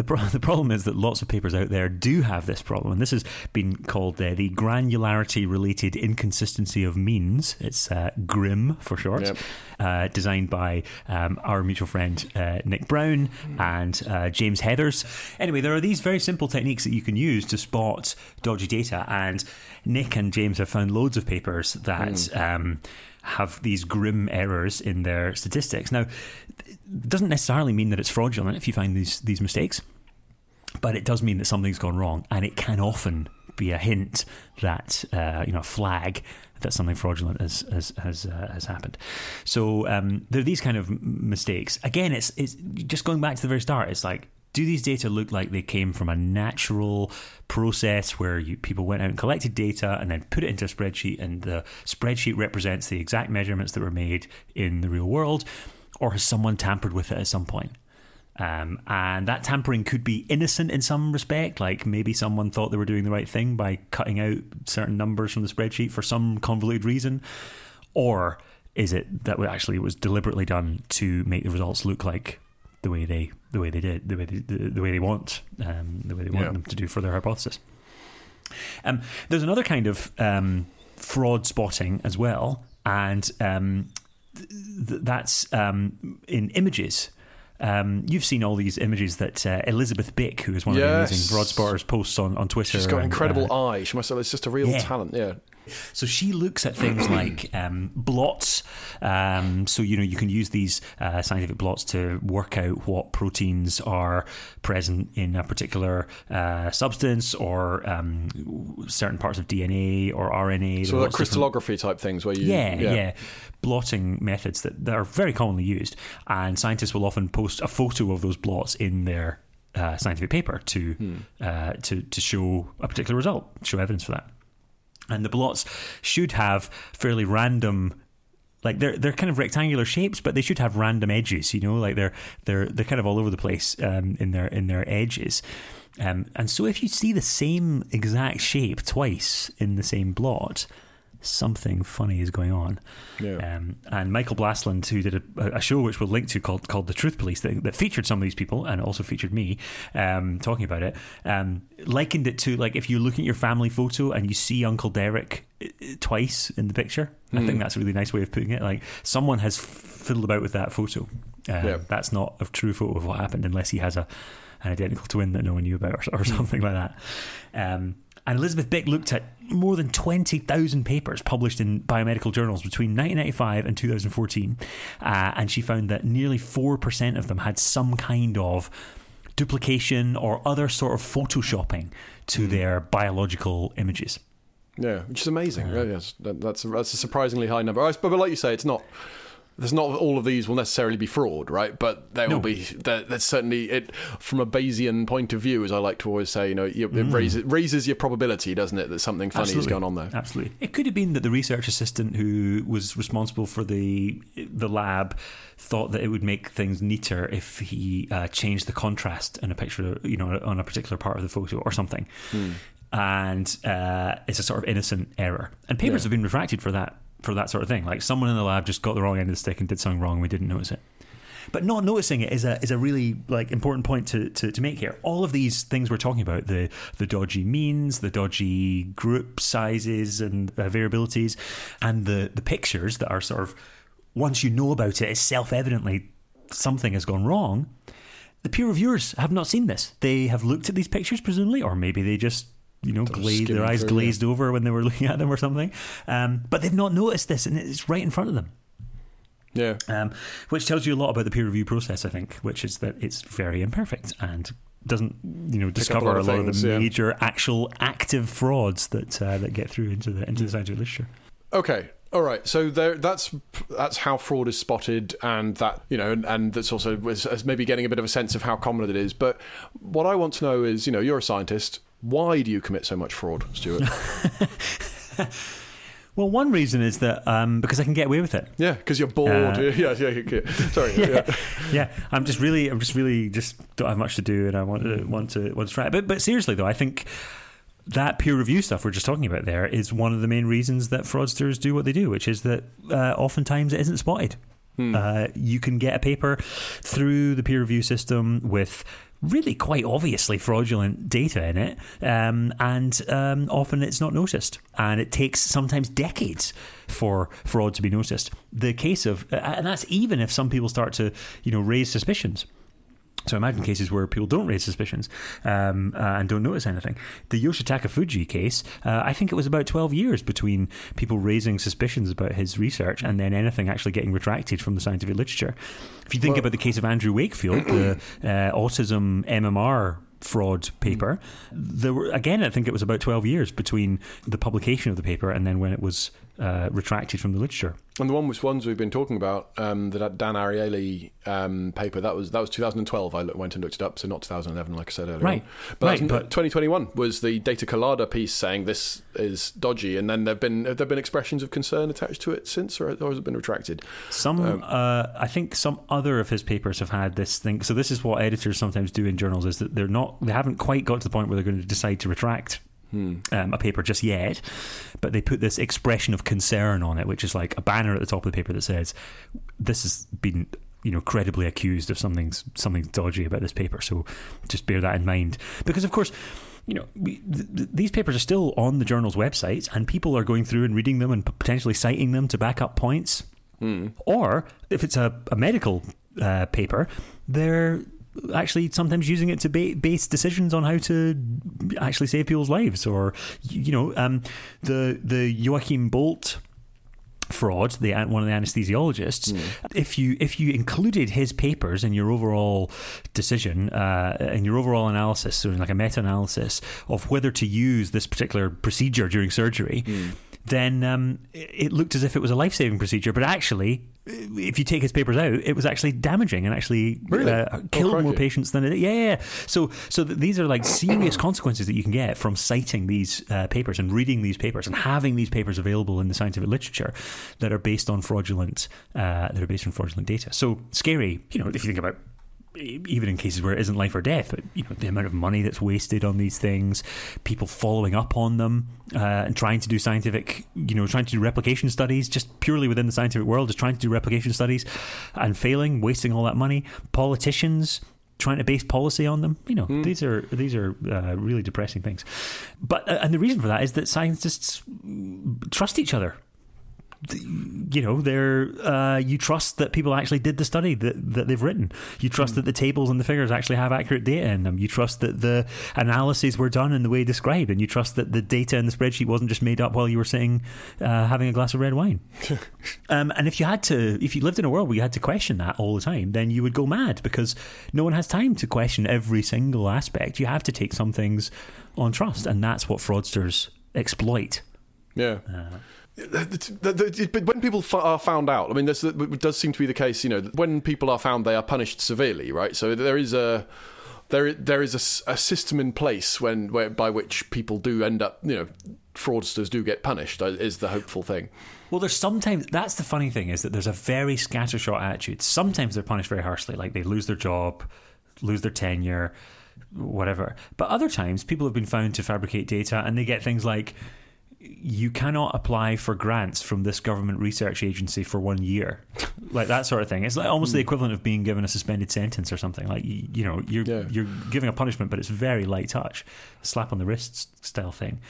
the, pro- the problem is that lots of papers out there do have this problem, and this has been called uh, the granularity related inconsistency of means. It's uh, GRIM for short, yep. uh, designed by um, our mutual friend uh, Nick Brown and uh, James Heathers. Anyway, there are these very simple techniques that you can use to spot dodgy data, and Nick and James have found loads of papers that. Mm. Um, have these grim errors in their statistics. Now, it doesn't necessarily mean that it's fraudulent if you find these these mistakes, but it does mean that something's gone wrong, and it can often be a hint that uh, you know a flag that something fraudulent has has has, uh, has happened. So um, there are these kind of mistakes. Again, it's it's just going back to the very start. It's like do these data look like they came from a natural process where you, people went out and collected data and then put it into a spreadsheet and the spreadsheet represents the exact measurements that were made in the real world? Or has someone tampered with it at some point? Um, and that tampering could be innocent in some respect, like maybe someone thought they were doing the right thing by cutting out certain numbers from the spreadsheet for some convoluted reason, or is it that actually it was deliberately done to make the results look like the way they the way they did the way they, the, the way they want um, the way they want yeah. them to do for their hypothesis. Um, there's another kind of um, fraud spotting as well, and um, th- that's um, in images. Um, you've seen all these images that uh, Elisabeth Bik, who is one yes. of the amazing fraud spotters, posts on, on Twitter. She's got an incredible uh, eye. She must have. It's just a real yeah. talent. Yeah. So she looks at things like um, blots. Um, so you know you can use these uh, scientific blots to work out what proteins are present in a particular uh, substance or um, certain parts of DNA or RNA. So like crystallography type things where you yeah yeah, yeah. blotting methods that, that are very commonly used, and scientists will often post a photo of those blots in their uh, scientific paper to hmm. uh, to to show a particular result, show evidence for that and the blots should have fairly random like they're they're kind of rectangular shapes, but they should have random edges. You know, like they're they're they're kind of all over the place um, in their in their edges. Um, and so if you see the same exact shape twice in the same blot, something funny is going on. Yeah. Um, and Michael Blastland, who did a, a, show which we'll link to called called The Truth Police, that, that featured some of these people and also featured me um, talking about it, um, likened it to like if you look at your family photo and you see Uncle Derek uh, twice in the picture. Mm. I think hmm. that's a really nice way of putting it. Like someone has fiddled about with that photo. Uh, yeah. That's not a true photo of what happened unless he has a an identical twin that no one knew about or, or hmm. something like that. And Elisabeth Bik looked at more than 20,000 papers published in biomedical journals between 1995 and 2014. Uh, and she found that nearly 4% of them had some kind of duplication or other sort of photoshopping to mm. their biological images. Yeah, which is amazing. Uh, yes, that, that's, a, that's a surprisingly high number. But, but like you say, it's not there's not all of these will necessarily be fraud, right? But there no. will be. There, there's certainly it from a Bayesian point of view, as I like to always say. You know, you, mm. it raises, raises your probability, doesn't it, that something funny Absolutely. is going on there? Absolutely. It could have been that the research assistant who was responsible for the the lab thought that it would make things neater if he uh, changed the contrast in a picture, you know, on a particular part of the photo or something. Mm. And uh, it's a sort of innocent error. And papers yeah. have been retracted for that for that sort of thing. Like someone in the lab just got the wrong end of the stick and did something wrong. And we didn't notice it. But not noticing it is a is a really like important point to, to, to make here. All of these things we're talking about the the dodgy means, the dodgy group sizes and uh, variabilities, and the the pictures that are sort of once you know about it, it's self evidently something has gone wrong. The peer reviewers have not seen this. They have looked at these pictures, presumably, or maybe they just you know, glazed, their eyes through, glazed yeah. over when they were looking at them or something. Um, but they've not noticed this, and it's right in front of them. Yeah. Um, which tells you a lot about the peer review process, I think, which is that it's very imperfect and doesn't, you know, discover a lot, of, a lot things, of, the major yeah. actual active frauds that uh, that get through into the into the scientific literature. Okay, all right, so there, that's that's how fraud is spotted, and that you know, and, and that's also as maybe getting a bit of a sense of how common it is. But what I want to know is, you know, you're a scientist. Why do you commit so much fraud, Stuart? well, one reason is that um, because I can get away with it. Yeah, because you're bored. Uh, yeah, yeah, yeah, Sorry. yeah, yeah. yeah, I'm just really, I'm just really, just don't have much to do, and I want to want to want to try. It. But but seriously though, I think that peer review stuff we're just talking about there is one of the main reasons that fraudsters do what they do, which is that uh, oftentimes it isn't spotted. Hmm. Uh, you can get a paper through the peer review system with really quite obviously fraudulent data in it, um, and um, often it's not noticed, and it takes sometimes decades for fraud to be noticed. The case of, and that's even if some people start to, you know, raise suspicions. So imagine cases where people don't raise suspicions um, uh, and don't notice anything. The Yoshitaka Fujii case, uh, I think it was about 12 years between people raising suspicions about his research and then anything actually getting retracted from the scientific literature. If you think well, about the case of Andrew Wakefield, the uh, autism MMR fraud paper. There were again, I think it was about twelve years between the publication of the paper and then when it was uh, retracted from the literature. And the one which ones we've been talking about, um, the Dan Ariely um, paper, that was that was 2012. I went and looked it up, so not 2011, like I said earlier. Right, on. but, right, but 2021 was the Data Colada piece saying this is dodgy, and then there've been have there been expressions of concern attached to it since, or, or has it been retracted? Some, um, uh, I think, some other of his papers have had this thing. So this is what editors sometimes do in journals: is that they're not, they haven't quite got to the point where they're going to decide to retract Hmm. Um, a paper just yet, but they put this expression of concern on it, which is like a banner at the top of the paper that says, "This has been." You know, credibly accused of something something dodgy about this paper. So, just bear that in mind, because of course, you know, we, th- th- these papers are still on the journal's websites, and people are going through and reading them and potentially citing them to back up points. Hmm. Or if it's a, a medical uh, paper, they're actually sometimes using it to ba- base decisions on how to actually save people's lives, or you know, um, the the Joachim Boldt fraud, the one of the anesthesiologists, mm. if you if you included his papers in your overall decision, uh, in your overall analysis, so like a meta analysis of whether to use this particular procedure during surgery. Mm then um, it looked as if it was a life saving procedure, but actually, if you take his papers out, it was actually damaging and actually Really? uh, Oh, killed more patients than it. Yeah, yeah. So, so th- these are like serious consequences that you can get from citing these uh, papers and reading these papers and having these papers available in the scientific literature that are based on fraudulent, uh, that are based on fraudulent data. So scary. You know, if you think about even in cases where it isn't life or death, but you know the amount of money that's wasted on these things, people following up on them uh, and trying to do scientific, you know, trying to do replication studies just purely within the scientific world, just trying to do replication studies and failing, wasting all that money. Politicians trying to base policy on them, you know, these are these are uh, really depressing things. But uh, and the reason for that is that scientists trust each other you know, they're uh, you trust that people actually did the study that, that they've written. You trust that the tables and the figures actually have accurate data in them. You trust that the analyses were done in the way described, and you trust that the data in the spreadsheet wasn't just made up while you were sitting uh, having a glass of red wine. um, and if you had to, if you lived in a world where you had to question that all the time, then you would go mad because no one has time to question every single aspect. You have to take some things on trust, and that's what fraudsters exploit. Yeah. The- But when people are found out, I mean, this does seem to be the case. You know, when people are found, they are punished severely, right? So there is a there there is a a, system in place when where, by which people do end up, you know, fraudsters do get punished. uh, Is the hopeful thing? Well, there's sometimes that's the funny thing is that there's a very scattershot attitude. Sometimes they're punished very harshly, like they lose their job, lose their tenure, whatever. But other times, people have been found to fabricate data, and they get things like you cannot apply for grants from this government research agency for one year, like that sort of thing. It's like almost the hmm. equivalent of being given a suspended sentence or something. Like you, you know, you're Yeah. you're giving a punishment, but it's very light touch, slap on the wrist style thing.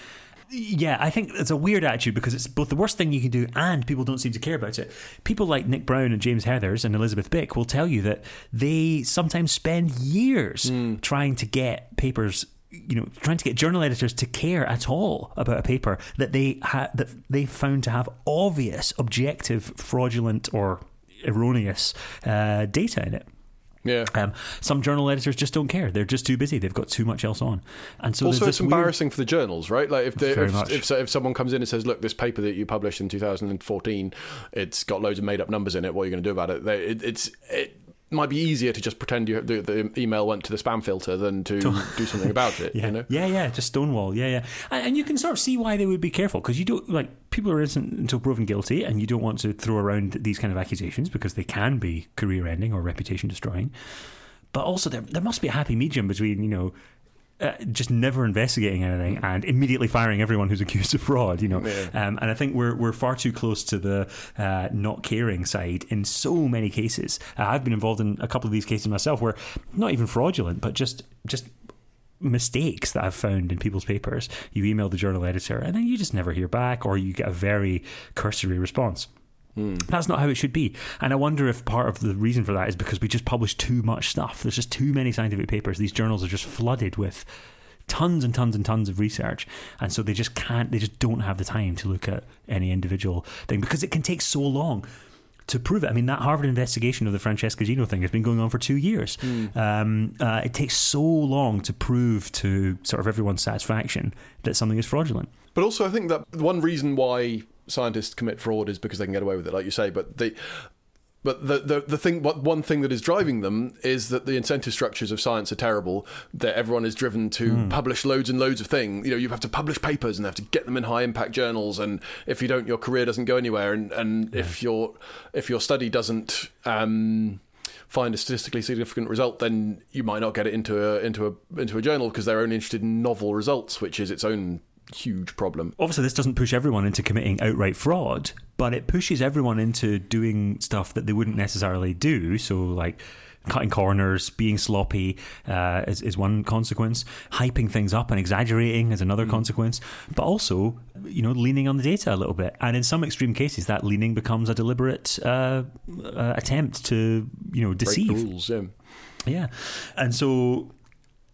Yeah, I think it's a weird attitude because it's both the worst thing you can do and people don't seem to care about it. People like Nick Brown and James Heathers and Elisabeth Bik will tell you that they sometimes spend years hmm. trying to get papers you know trying to get journal editors to care at all about a paper that they ha- that they found to have obvious objective fraudulent or erroneous uh, data in it Yeah. um, some journal editors just don't care. They're just too busy. They've got too much else on, and so also, it's this weird- embarrassing for the journals, right? Like if they, if, if if someone comes in and says, "Look, this paper that you published in 2014, it's got loads of made up numbers in it. What are you going to do about it?" They, it it's it might be easier to just pretend you, the, the email went to the spam filter than to do something about it. Yeah, You know? yeah, yeah, just stonewall. Yeah, yeah, and, and you can sort of see why they would be careful because you don't like people are innocent until proven guilty, and you don't want to throw around these kind of accusations because they can be career-ending or reputation-destroying. But also, there there must be a happy medium between you know. Uh, just never investigating anything and immediately firing everyone who's accused of fraud, you know. Um, and I think we're we're far too close to the uh, not caring side in so many cases. Uh, I've been involved in a couple of these cases myself, where not even fraudulent, but just just mistakes that I've found in people's papers. You email the journal editor, and then you just never hear back, or you get a very cursory response. That's not how it should be. And I wonder if part of the reason for that is because we just publish too much stuff. There's just too many scientific papers. These journals are just flooded with tons and tons and tons of research. And so they just can't, they just don't have the time to look at any individual thing because it can take so long to prove it. I mean, that Harvard investigation of the Francesca Gino thing has been going on for two years. Um, uh, it takes so long to prove to sort of everyone's satisfaction that something is fraudulent. But also, I think that one reason why scientists commit fraud is because they can get away with it, like you say. But the but the, the the thing, what one thing that is driving them is that the incentive structures of science are terrible. That everyone is driven to publish loads and loads of things. You know, you have to publish papers and have to get them in high impact journals. And if you don't, your career doesn't go anywhere. And and if your if your study doesn't um, find a statistically significant result, then you might not get it into a into a into a journal because they're only interested in novel results, which is its own huge problem. obviously this doesn't push everyone into committing outright fraud, but it pushes everyone into doing stuff that they wouldn't necessarily do. So like cutting corners, being sloppy uh, is, is one consequence. Hyping things up and exaggerating is another consequence. But also, you know, leaning on the data a little bit. And in some extreme cases, that leaning becomes a deliberate uh, uh, attempt to, you know, deceive. rules, yeah. Yeah, and so,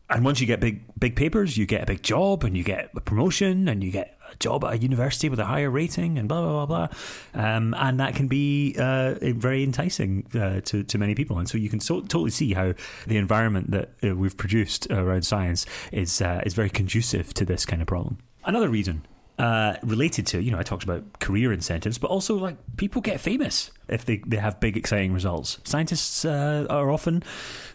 and once you get big big papers, you get a big job, and you get a promotion, and you get a job at a university with a higher rating, and blah blah blah blah, um, and that can be uh, very enticing uh, to to many people, and so you can so, totally see how the environment that uh, we've produced around science is uh, is very conducive to this kind of problem. Another reason uh, related to, you know, I talked about career incentives, but also like people get famous if they, they have big, exciting results. Scientists uh, are often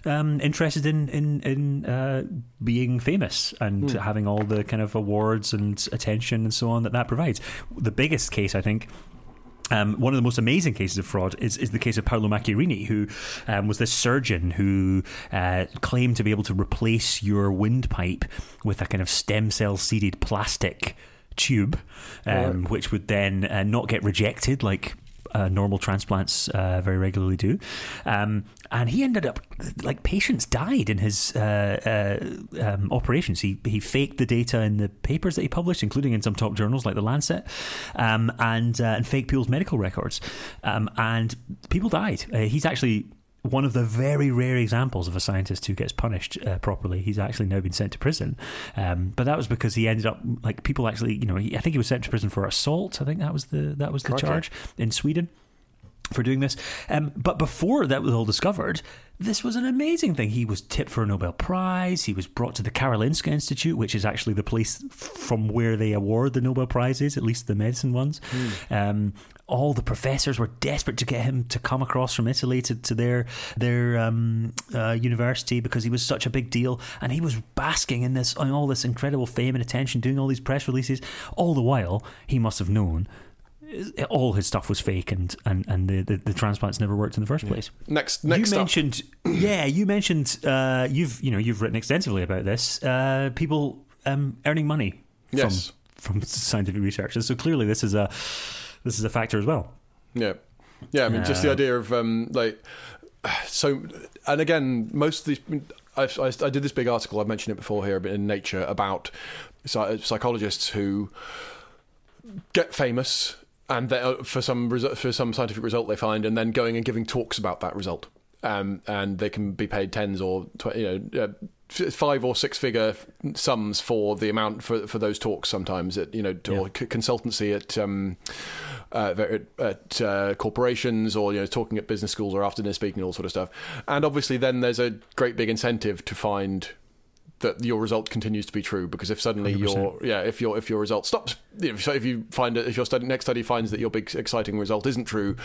um, interested in in, in uh, being famous and mm. having all the kind of awards and attention and so on that that provides. The biggest case, I think, um, one of the most amazing cases of fraud is, is the case of Paolo Macchiarini, who um, was this surgeon who uh, claimed to be able to replace your windpipe with a kind of stem cell seeded plastic tube, um, right. which would then uh, not get rejected like uh, normal transplants uh, very regularly do. Um, and he ended up like patients died in his uh, uh, um, operations. He he faked the data in the papers that he published, including in some top journals like the Lancet, um, and uh, and faked people's medical records, um, and people died. Uh, he's actually one of the very rare examples of a scientist who gets punished uh, properly. He's actually now been sent to prison, um, but that was because he ended up like people actually, you know, he, I think he was sent to prison for assault. I think that was the that was the charge in Sweden for doing this. Um, but before that was all discovered, this was an amazing thing. He was tipped for a Nobel Prize. He was brought to the Karolinska Institute, which is actually the place from where they award the Nobel Prizes, at least the medicine ones. Mm. Um, all the professors were desperate to get him to come across from Italy to, to their their um, uh, university because he was such a big deal, and he was basking in this in all this incredible fame and attention, doing all these press releases. All the while, he must have known all his stuff was fake and and and the, the, the transplants never worked in the first place. Next, next you mentioned, yeah, you mentioned uh, you've you know you've written extensively about this. Uh, people um, earning money yes. from from scientific research, and so clearly this is a this is a factor as well. Yeah, yeah. I mean, uh, just the uh, idea of um, like so, and again, most of these. I, I, I did this big article. I've mentioned it before here in Nature about psychologists who get famous and uh, for some for some scientific result they find, and then going and giving talks about that result. Um, and they can be paid tens or tw- you know. Uh, five or six figure sums for the amount for for those talks sometimes at you know yeah. or c- consultancy at um, uh, at, at uh, corporations or you know talking at business schools or afternoon speaking and all sort of stuff and obviously then there's a great big incentive to find that your result continues to be true because if suddenly 100%. your yeah if your if your result stops if, if you find it if your study, next study finds that your big exciting result isn't true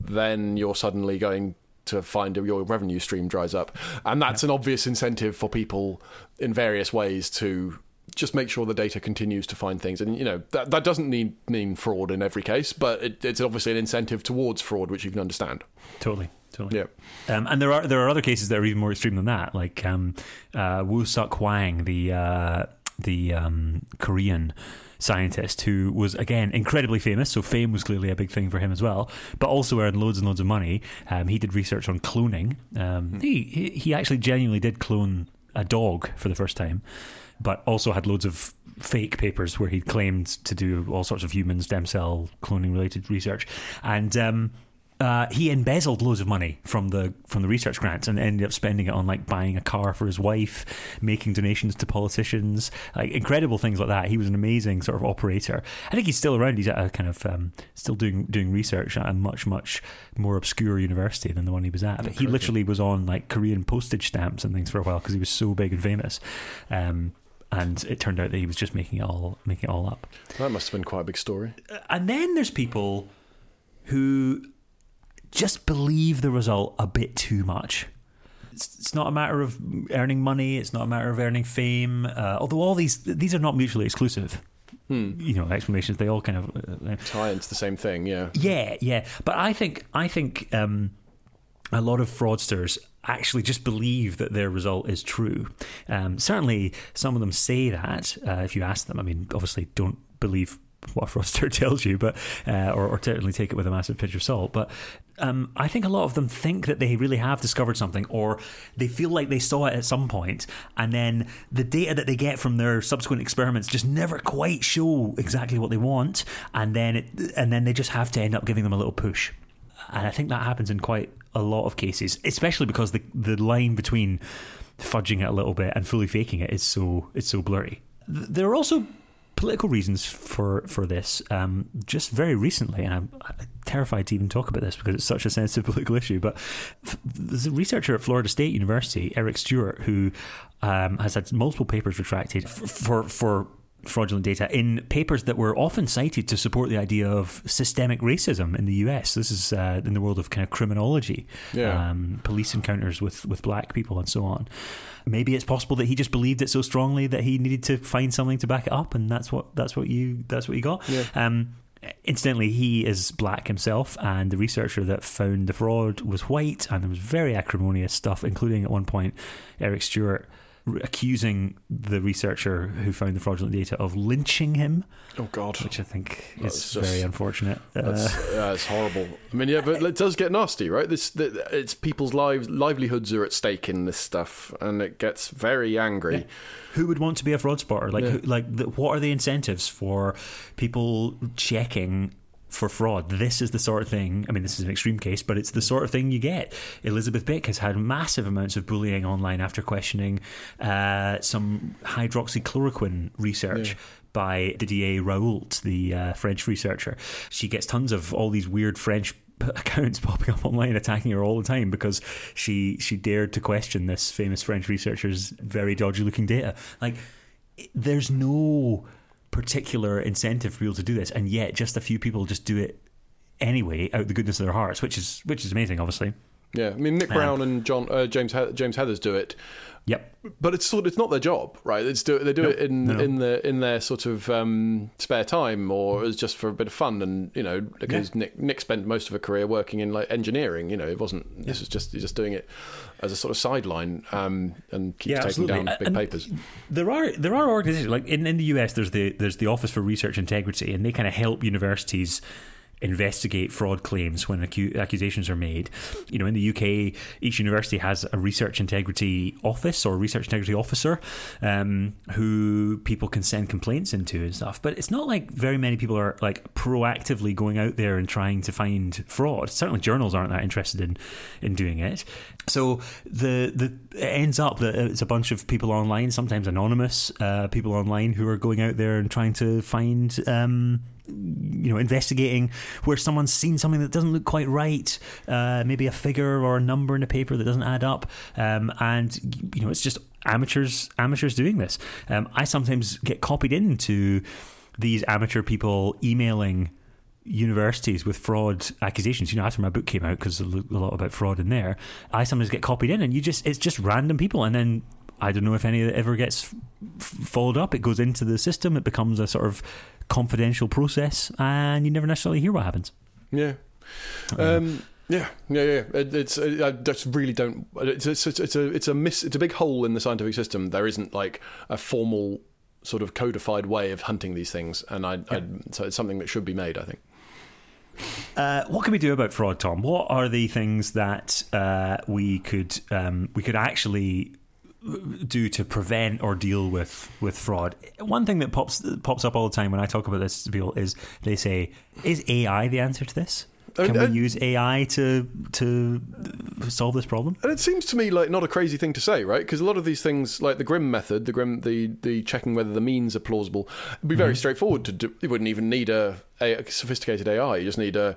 then you're suddenly going to find your revenue stream dries up and that's yeah. an obvious incentive for people in various ways to just make sure the data continues to find things and you know that that doesn't mean mean fraud in every case but it, it's obviously an incentive towards fraud which you can understand totally totally. Yeah. Um, and there are there are other cases that are even more extreme than that, like um, uh, Woo Suk Hwang, the uh, the um, Korean scientist who was again incredibly famous. So fame was clearly a big thing for him as well, but also earned loads and loads of money. Um, he did research on cloning. Um, mm. he he actually genuinely did clone a dog for the first time, but also had loads of fake papers where he claimed to do all sorts of human stem cell cloning related research and um, uh, he embezzled loads of money from the from the research grants and ended up spending it on like buying a car for his wife, making donations to politicians, like incredible things like that. He was an amazing sort of operator. I think he's still around. He's at a kind of um, still doing doing research at a much much more obscure university than the one he was at. But he literally was on like Korean postage stamps and things for a while because he was so big and famous. Um, and it turned out that he was just making it all making it all up. That must have been quite a big story. And then there's people who just believe the result a bit too much. It's, it's not a matter of earning money. It's not a matter of earning fame. Uh, although all these these are not mutually exclusive. Hmm. You know, explanations they all kind of uh, tie into the same thing. Yeah, yeah, yeah. But I think I think um, a lot of fraudsters actually just believe that their result is true. Um, certainly, some of them say that. Uh, if you ask them, I mean, obviously, don't believe what a fraudster tells you, but uh, or, or certainly take it with a massive pinch of salt. But um, I think a lot of them think that they really have discovered something, or they feel like they saw it at some point, and then the data that they get from their subsequent experiments just never quite show exactly what they want, and then it, and then they just have to end up giving them a little push. And I think that happens in quite a lot of cases, especially because the the line between fudging it a little bit and fully faking it is so it's so blurry. There are also political reasons for for this. Um, just very recently, and I'm, I'm, terrified to even talk about this because it's such a sensitive political issue. But f- there's a researcher at Florida State University, Eric Stewart, who um, has had multiple papers retracted f- for for fraudulent data in papers that were often cited to support the idea of systemic racism in the US. This is uh, in the world of kind of criminology, Yeah. um, police encounters with, with black people, and so on. Maybe it's possible that he just believed it so strongly that he needed to find something to back it up, and that's what that's what you that's what you got. Yeah. Um, incidentally, he is black himself, and the researcher that found the fraud was white, and there was very acrimonious stuff, including at one point Eric Stewart r- accusing the researcher who found the fraudulent data of lynching him, Oh God, which I think That's is just- very unfortunate. That's, Uh, yeah, it's horrible. I mean, yeah, but it does get nasty, right? This, the, it's people's lives, livelihoods are at stake in this stuff, and it gets very angry. Yeah. who would want to be a fraud spotter? Like, Yeah. who, like, the, what are the incentives for people checking? For fraud, this is the sort of thing. I mean, this is an extreme case, but it's the sort of thing you get. Elisabeth Bik has had massive amounts of bullying online after questioning uh, some hydroxychloroquine research Yeah. by Didier Raoult, the uh, French researcher. She gets tons of all these weird French p- accounts popping up online attacking her all the time because she she dared to question this famous French researcher's very dodgy looking data. Like, there's no particular incentive for people to do this, and yet just a few people just do it anyway out of the goodness of their hearts, which is which is amazing, obviously. Yeah, I mean, Nick Um, Brown and John uh, James he- James Heathers do it, Yep. but it's sort of, it's not their job, right? It's do, they do No, it in no, no. in the in their sort of um, spare time or as just for a bit of fun, and you know, because Nick Nick spent most of a career working in like engineering. You know, it wasn't. This was just he's just doing it as a sort of sideline um, and keeps Yeah, taking absolutely. down big And- papers. There are there are organizations like in, in the US. There's the there's the Office for Research Integrity, and they kind of help universities investigate fraud claims when acu- accusations are made. You know, in the UK, each university has a research integrity office or research integrity officer um, who people can send complaints into and stuff. But it's not like very many people are like proactively going out there and trying to find fraud. Certainly, journals aren't that interested in in doing it. So the the it ends up that it's a bunch of people online, sometimes anonymous uh, people online, who are going out there and trying to find. Um, you know, investigating where someone's seen something that doesn't look quite right, uh, maybe a figure or a number in a paper that doesn't add up, um, and you know, it's just amateurs amateurs doing this. Um, I sometimes get copied into these amateur people emailing universities with fraud accusations. You know, after my book came out, because a a lot about fraud in there, I sometimes get copied in, and you just it's just random people, and then I don't know if any of it ever gets followed up. It goes into the system, it becomes a sort of confidential process, and you never necessarily hear what happens. Yeah. Um, yeah, yeah, yeah. It, it's I just really don't. It's it's it's a it's a miss. It's a big hole in the scientific system. There isn't like a formal sort of codified way of hunting these things, and I, I so it's something that should be made. I think. Uh, what can we do about fraud, Tom? What are the things that uh, we could um, we could actually do to prevent or deal with with fraud? One thing that pops pops up all the time when I talk about this to people is they say, "Is AI the answer to this? Can Uh, uh, we use AI to to solve this problem?" And it seems to me like not a crazy thing to say, right? Because a lot of these things, like the Grim method, the Grim, the the checking whether the means are plausible, would be very straightforward to do. You wouldn't even need a, a sophisticated AI. You just need a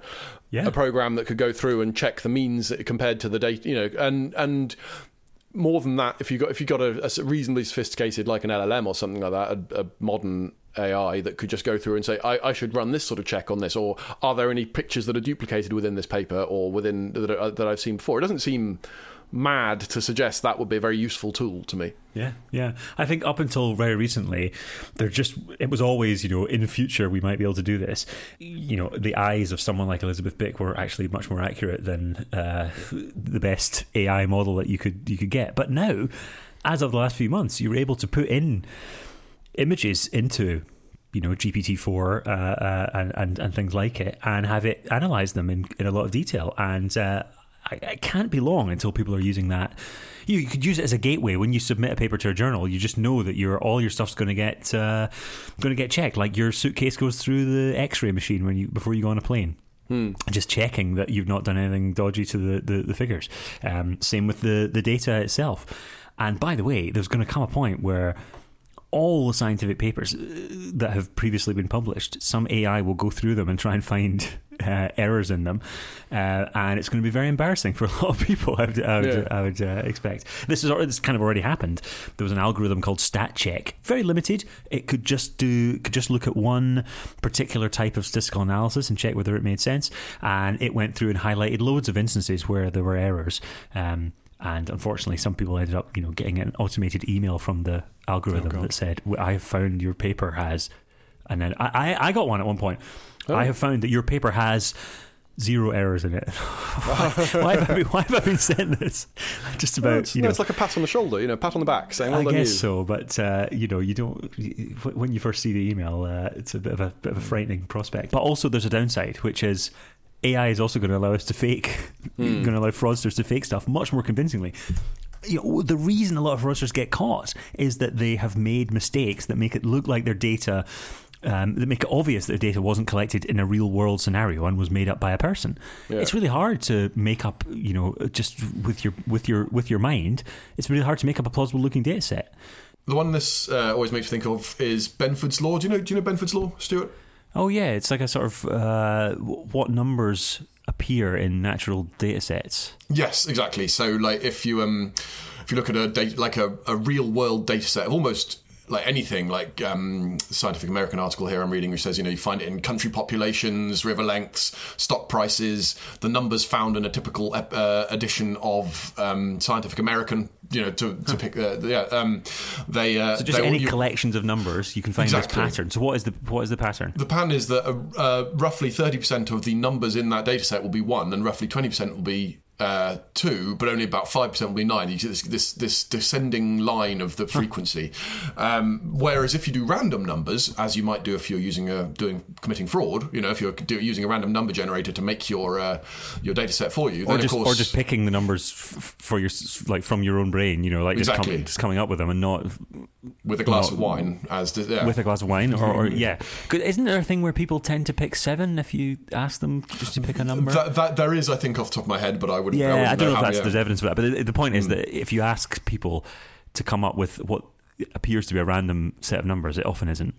Yeah. a program that could go through and check the means compared to the data. You know, and and more than that, if you got if you got a, a reasonably sophisticated like an LLM or something like that, a, a modern AI that could just go through and say, I, I should run this sort of check on this, or are there any pictures that are duplicated within this paper or within that, are, that I've seen before? It doesn't seem mad to suggest that would be a very useful tool to me. Yeah, yeah. I think up until very recently, there just it was always you know in the future we might be able to do this. You know, the eyes of someone like Elisabeth Bik were actually much more accurate than uh, the best AI model that you could you could get. But now, as of the last few months, you were able to put in images into you know GPT four uh, uh, and, and and things like it, and have it analyze them in, in a lot of detail. And uh, I, it can't be long until people are using that. You, you could use it as a gateway when you submit a paper to a journal. You just know that your all your stuff's going to get uh, going to get checked. Like your suitcase goes through the X-ray machine when you before you go on a plane. Just checking that you've not done anything dodgy to the, the, the figures. Um, same with the, the data itself. And by the way, there's going to come a point where all the scientific papers uh, that have previously been published, some AI will go through them and try and find uh, errors in them, uh, and it's going to be very embarrassing for a lot of people. I would, I would, Yeah. I would uh, expect this is this kind of already happened. There was an algorithm called StatCheck, very limited. It could just do could just look at one particular type of statistical analysis and check whether it made sense, and it went through and highlighted loads of instances where there were errors. Um, and unfortunately, some people ended up, you know, getting an automated email from the algorithm God. that said, "I have found your paper has," and then I, I, I got one at one point. I have found that your paper has zero errors in it. why, why have I been, why have I been sent this? Just about, Well, it's, you no, know, it's like a pat on the shoulder, you know, pat on the back, saying, "Well I guess you." so, but uh, you know, you don't. When you first see the email, uh, it's a bit of a bit of a frightening prospect. But also, there's a downside, which is AI is also going to allow us to fake, going to allow fraudsters to fake stuff much more convincingly. You know, the reason a lot of fraudsters get caught is that they have made mistakes that make it look like their data. Um, that make it obvious that the data wasn't collected in a real world scenario and was made up by a person. Yeah. It's really hard to make up, you know, just with your with your with your mind. It's really hard to make up a plausible looking data set. The one this uh, always makes me think of is Benford's Law. Do you know? Do you know Benford's Law, Stuart? Oh yeah, it's like a sort of uh, what numbers appear in natural data sets. Yes, exactly. So, like, if you um, if you look at a data, like a, a real world data set of almost like anything, like um, Scientific American article here I'm reading, which says you know you find it in country populations, river lengths, stock prices, the numbers found in a typical uh, edition of um, Scientific American. You know, to, to pick, uh, yeah, um, they uh, So just they, any you- collections of numbers, you can find Exactly. this pattern. So what is the what is the pattern? The pattern is that uh, uh, roughly 30% of the numbers in that data set will be one, and roughly 20% will be uh, two, but only about 5% will be nine. You see this, this, this descending line of the frequency. Um, whereas if you do random numbers, as you might do if you're using a, doing committing fraud, you know, if you're do, using a random number generator to make your uh, your data set for you, then Or just, of course or just picking the numbers f- for your like from your own brain, you know, like just, Exactly. coming, just coming up with them and not with a glass not- of wine, as the, yeah. with a glass of wine, or, or yeah. 'Cause Isn't there a thing where people tend to pick seven if you ask them just to pick a number? that, that there is, I think, off the top of my head, but I wouldn't. Yeah, wouldn't I, don't know if that's, there's evidence for that, but the, the point Hmm. is that if you ask people to come up with what appears to be a random set of numbers, it often isn't.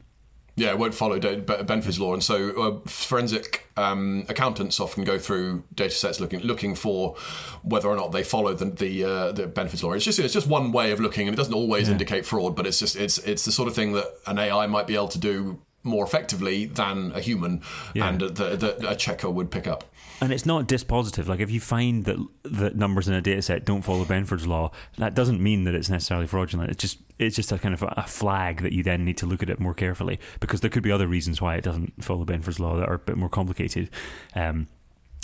Yeah, it won't follow Benford's law, and so uh, forensic um, accountants often go through data sets looking looking for whether or not they follow the the, uh, the Benford's law. It's just it's just one way of looking, and it doesn't always indicate fraud, but it's just it's it's the sort of thing that an AI might be able to do more effectively than a human, Yeah. and that that a checker would pick up. And it's not dispositive. Like if you find that that numbers in a data set don't follow Benford's law, that doesn't mean that it's necessarily fraudulent. It's just it's just a kind of a flag that you then need to look at it more carefully because there could be other reasons why it doesn't follow Benford's law that are a bit more complicated. Um,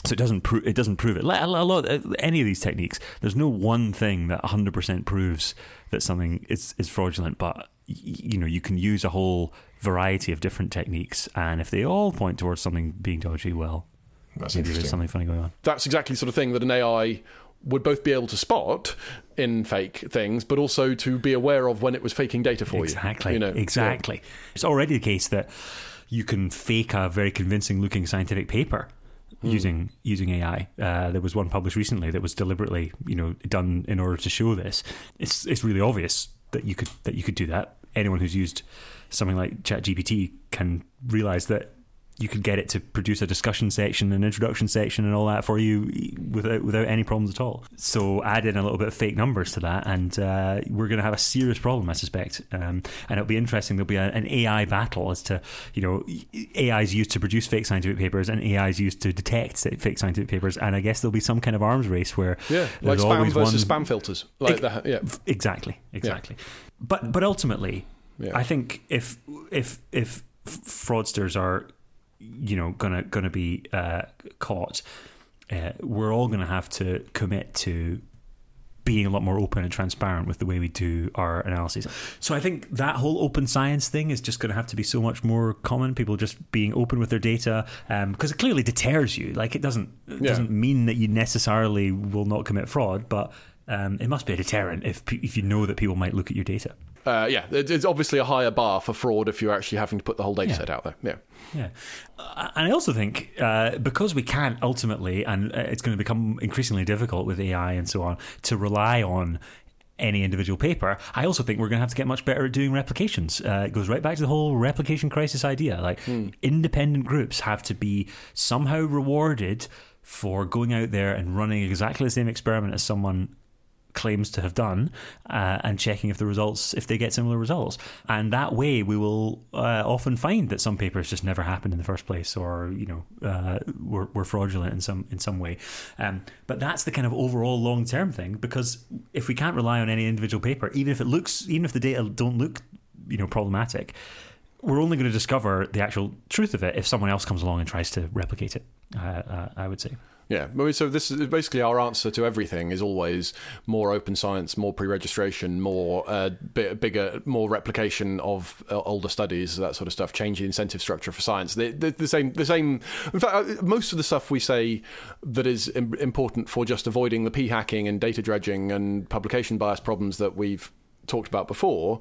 so it doesn't pro- it doesn't prove it. Like, A lot any of these techniques, there's no one thing that 100% proves that something is is fraudulent. But you know you can use a whole variety of different techniques, and if they all point towards something being dodgy, well, That's maybe there's something funny going on. that's exactly the sort of thing that an AI would both be able to spot in fake things, but also to be aware of when it was faking data for exactly, you. You know, exactly. It's already the case that you can fake a very convincing looking scientific paper Hmm. using using AI. Uh, there was one published recently that was deliberately, you know, done in order to show this. It's it's really obvious that you could that you could do that. Anyone who's used something like ChatGPT can realize that you could get it to produce a discussion section, an introduction section, and all that for you without without any problems at all. So add in a little bit of fake numbers to that, and uh, we're going to have a serious problem, I suspect. Um, and it'll be interesting. There'll be a, an AI battle as to you know AI is used to produce fake scientific papers, and AI is used to detect fake scientific papers. And I guess there'll be some kind of arms race where Yeah, like spam versus one, spam filters. Like Ex- that. Yeah. Exactly, exactly. But but ultimately, Yeah. I think if if if fraudsters are, you know, gonna gonna be uh, caught, uh, we're all gonna have to commit to being a lot more open and transparent with the way we do our analyses. So I think that whole open science thing is just going to have to be so much more common. People just being open with their data because it clearly deters you. Like it doesn't it Yeah. doesn't mean that you necessarily will not commit fraud, but um, it must be a deterrent if if you know that people might look at your data. Uh, yeah, it's obviously a higher bar for fraud if you're actually having to put the whole data Yeah. set out there. Yeah. Yeah, uh, and I also think uh, because we can't ultimately, and uh, it's going to become increasingly difficult with AI and so on, to rely on any individual paper. I also think we're going to have to get much better at doing replications. Uh, it goes right back to the whole replication crisis idea. Like independent groups have to be somehow rewarded for going out there and running exactly the same experiment as someone claims to have done uh, and checking if the results if they get similar results. And that way we will uh, often find that some papers just never happened in the first place or you know uh, were, were fraudulent in some in some way. Um, but that's the kind of overall long term thing because if we can't rely on any individual paper even if it looks even if the data don't look you know problematic we're only going to discover the actual truth of it if someone else comes along and tries to replicate it uh, uh, I would say Yeah, so this is basically our answer to everything is always more open science, more pre-registration, more uh, bi- bigger, more replication of uh, older studies, that sort of stuff. Change the incentive structure for science. The, the, the same, the same. In fact, uh, most of the stuff we say that is Im- important for just avoiding the p hacking and data dredging and publication bias problems that we've talked about before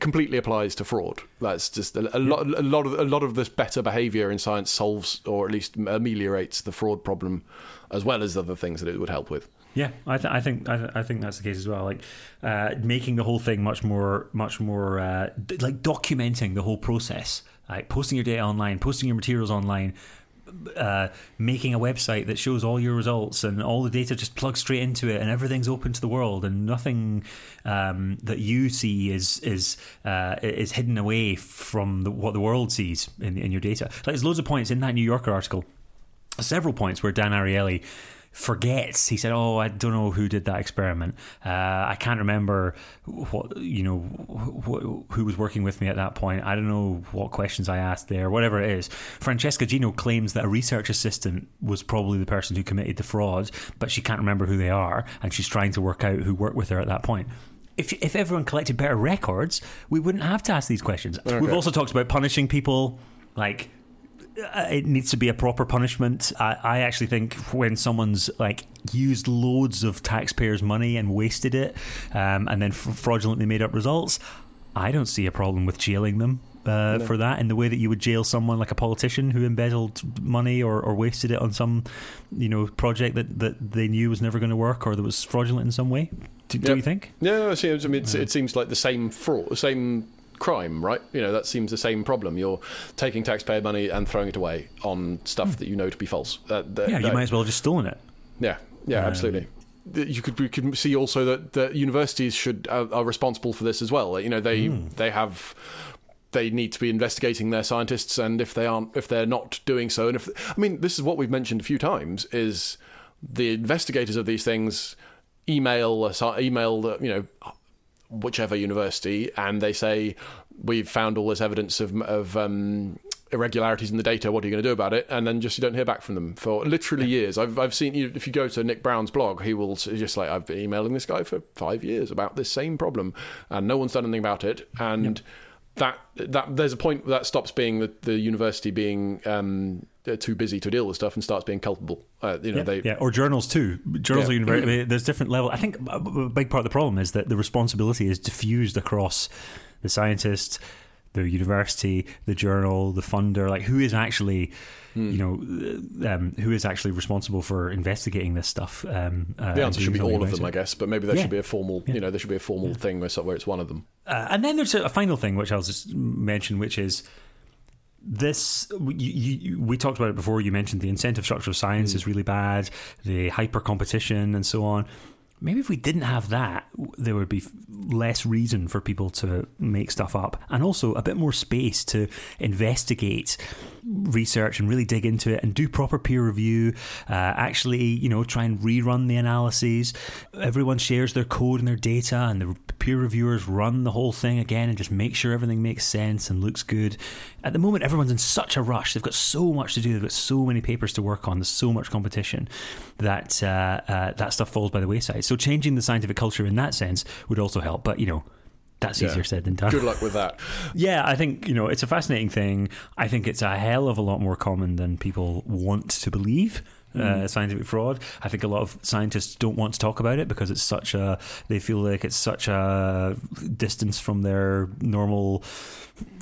completely applies to fraud. That's just a, a lot. A lot of a lot of this better behaviour in science solves or at least ameliorates the fraud problem, as well as other things that it would help with. Yeah, I, th- I think I, th- I think that's the case as well. Like uh, making the whole thing much more much more uh, d- like documenting the whole process, like posting your data online, posting your materials online. Uh, making a website that shows all your results and all the data just plugs straight into it and everything's open to the world and nothing um, that you see is is uh, is hidden away from the, what the world sees in, in your data. Like there's loads of points in that New Yorker article several points where Dan Ariely forgets. He said, "Oh, I don't know who did that experiment. Uh, I can't remember what you know wh- who was working with me at that point. I don't know what questions I asked there. Whatever it is." Francesca Gino claims that a research assistant was probably the person who committed the fraud, but she can't remember who they are, and she's trying to work out who worked with her at that point. If, if everyone collected better records, we wouldn't have to ask these questions. We've also talked about punishing people, like it needs to be a proper punishment. I, I actually think when someone's like used loads of taxpayers' money and wasted it, um, and then fraudulently made up results, I don't see a problem with jailing them. Uh, For that, in the way that you would jail someone like a politician who embezzled money or, or wasted it on some, you know, project that, that they knew was never going to work or that was fraudulent in some way. Do, do you think? Yeah, no, seems, I mean, it's, it seems like the same fraud, the same crime, right? You know, that seems the same problem. You're taking taxpayer money and throwing it away on stuff that you know to be false. That, that, Yeah, you might as well have just stolen it. Yeah, yeah, Um, absolutely. You could we could see also that, that universities should are, are responsible for this as well. You know, they Hmm. they have they need to be investigating their scientists, and if they aren't, if they're not doing so, and if I mean, this is what we've mentioned a few times is the investigators of these things email a email the, you know whichever university, and they say we've found all this evidence of of um, irregularities in the data. What are you going to do about it? And then just you don't hear back from them for literally years. I've I've seen you if you go to Nick Brown's blog, he will just like I've been emailing this guy for five years about this same problem, and no one's done anything about it. And that that there's a point that stops being the, the university being um, too busy to deal with stuff and starts being culpable. Uh, you know, yeah, they yeah, or journals too. Journals Yeah. are. I there's different level. I think a big part of the problem is that the responsibility is diffused across the scientist, the university, the journal, the funder. Like who is actually, Hmm. you know, um, who is actually responsible for investigating this stuff? Um, uh, the answer should be all of them, it. I guess. But maybe there Yeah. should be a formal, you know, there should be a formal thing where, where it's one of them. Uh, and then there's a, a final thing which I'll just mention, which is this. You, you, we talked about it before. You mentioned the incentive structure of science mm. is really bad, the hyper competition, and so on. Maybe if we didn't have that, there would be less reason for people to make stuff up, and also a bit more space to investigate research and really dig into it and do proper peer review. Uh, actually, you know, try and rerun the analyses. Everyone shares their code and their data, and the peer reviewers run the whole thing again and just make sure everything makes sense and looks good. At the moment, everyone's in such a rush. They've got so much to do. They've got so many papers to work on. There's so much competition that uh, uh, that stuff falls by the wayside. So changing the scientific culture in that sense would also help. But you know. That's Yeah. easier said than done. Good luck with that. Yeah, I think you know it's a fascinating thing. I think it's a hell of a lot more common than people want to believe. Uh, scientific fraud. I think a lot of scientists don't want to talk about it because it's such a they feel like it's such a distance from their normal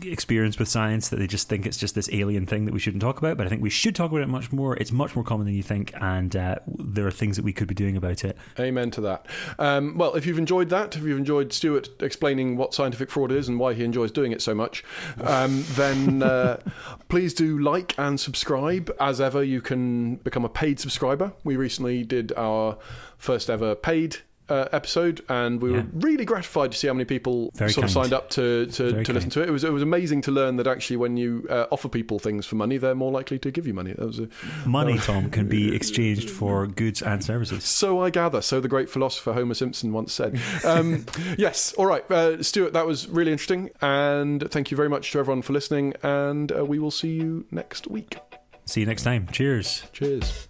experience with science that they just think it's just this alien thing that we shouldn't talk about. But I think we should talk about it much more. It's much more common than you think, and uh, there are things that we could be doing about it. Amen to that. Um, well, if you've enjoyed that, if you've enjoyed Stuart explaining what scientific fraud is and why he enjoys doing it so much, um, then uh, please do like and subscribe. As ever, you can become a paid subscriber. We recently did our first ever paid uh, episode, and we Yeah. were really gratified to see how many people Very sort of signed up to to, to listen to it. It was it was amazing to learn that actually when you uh, offer people things for money, they're more likely to give you money. That was a, Money, Tom, can be exchanged for goods and services. so I gather. So the great philosopher Homer Simpson once said. Um, yes. All right, uh, Stuart. That was really interesting, and thank you very much to everyone for listening. And uh, we will see you next week. See you next time. Cheers. Cheers.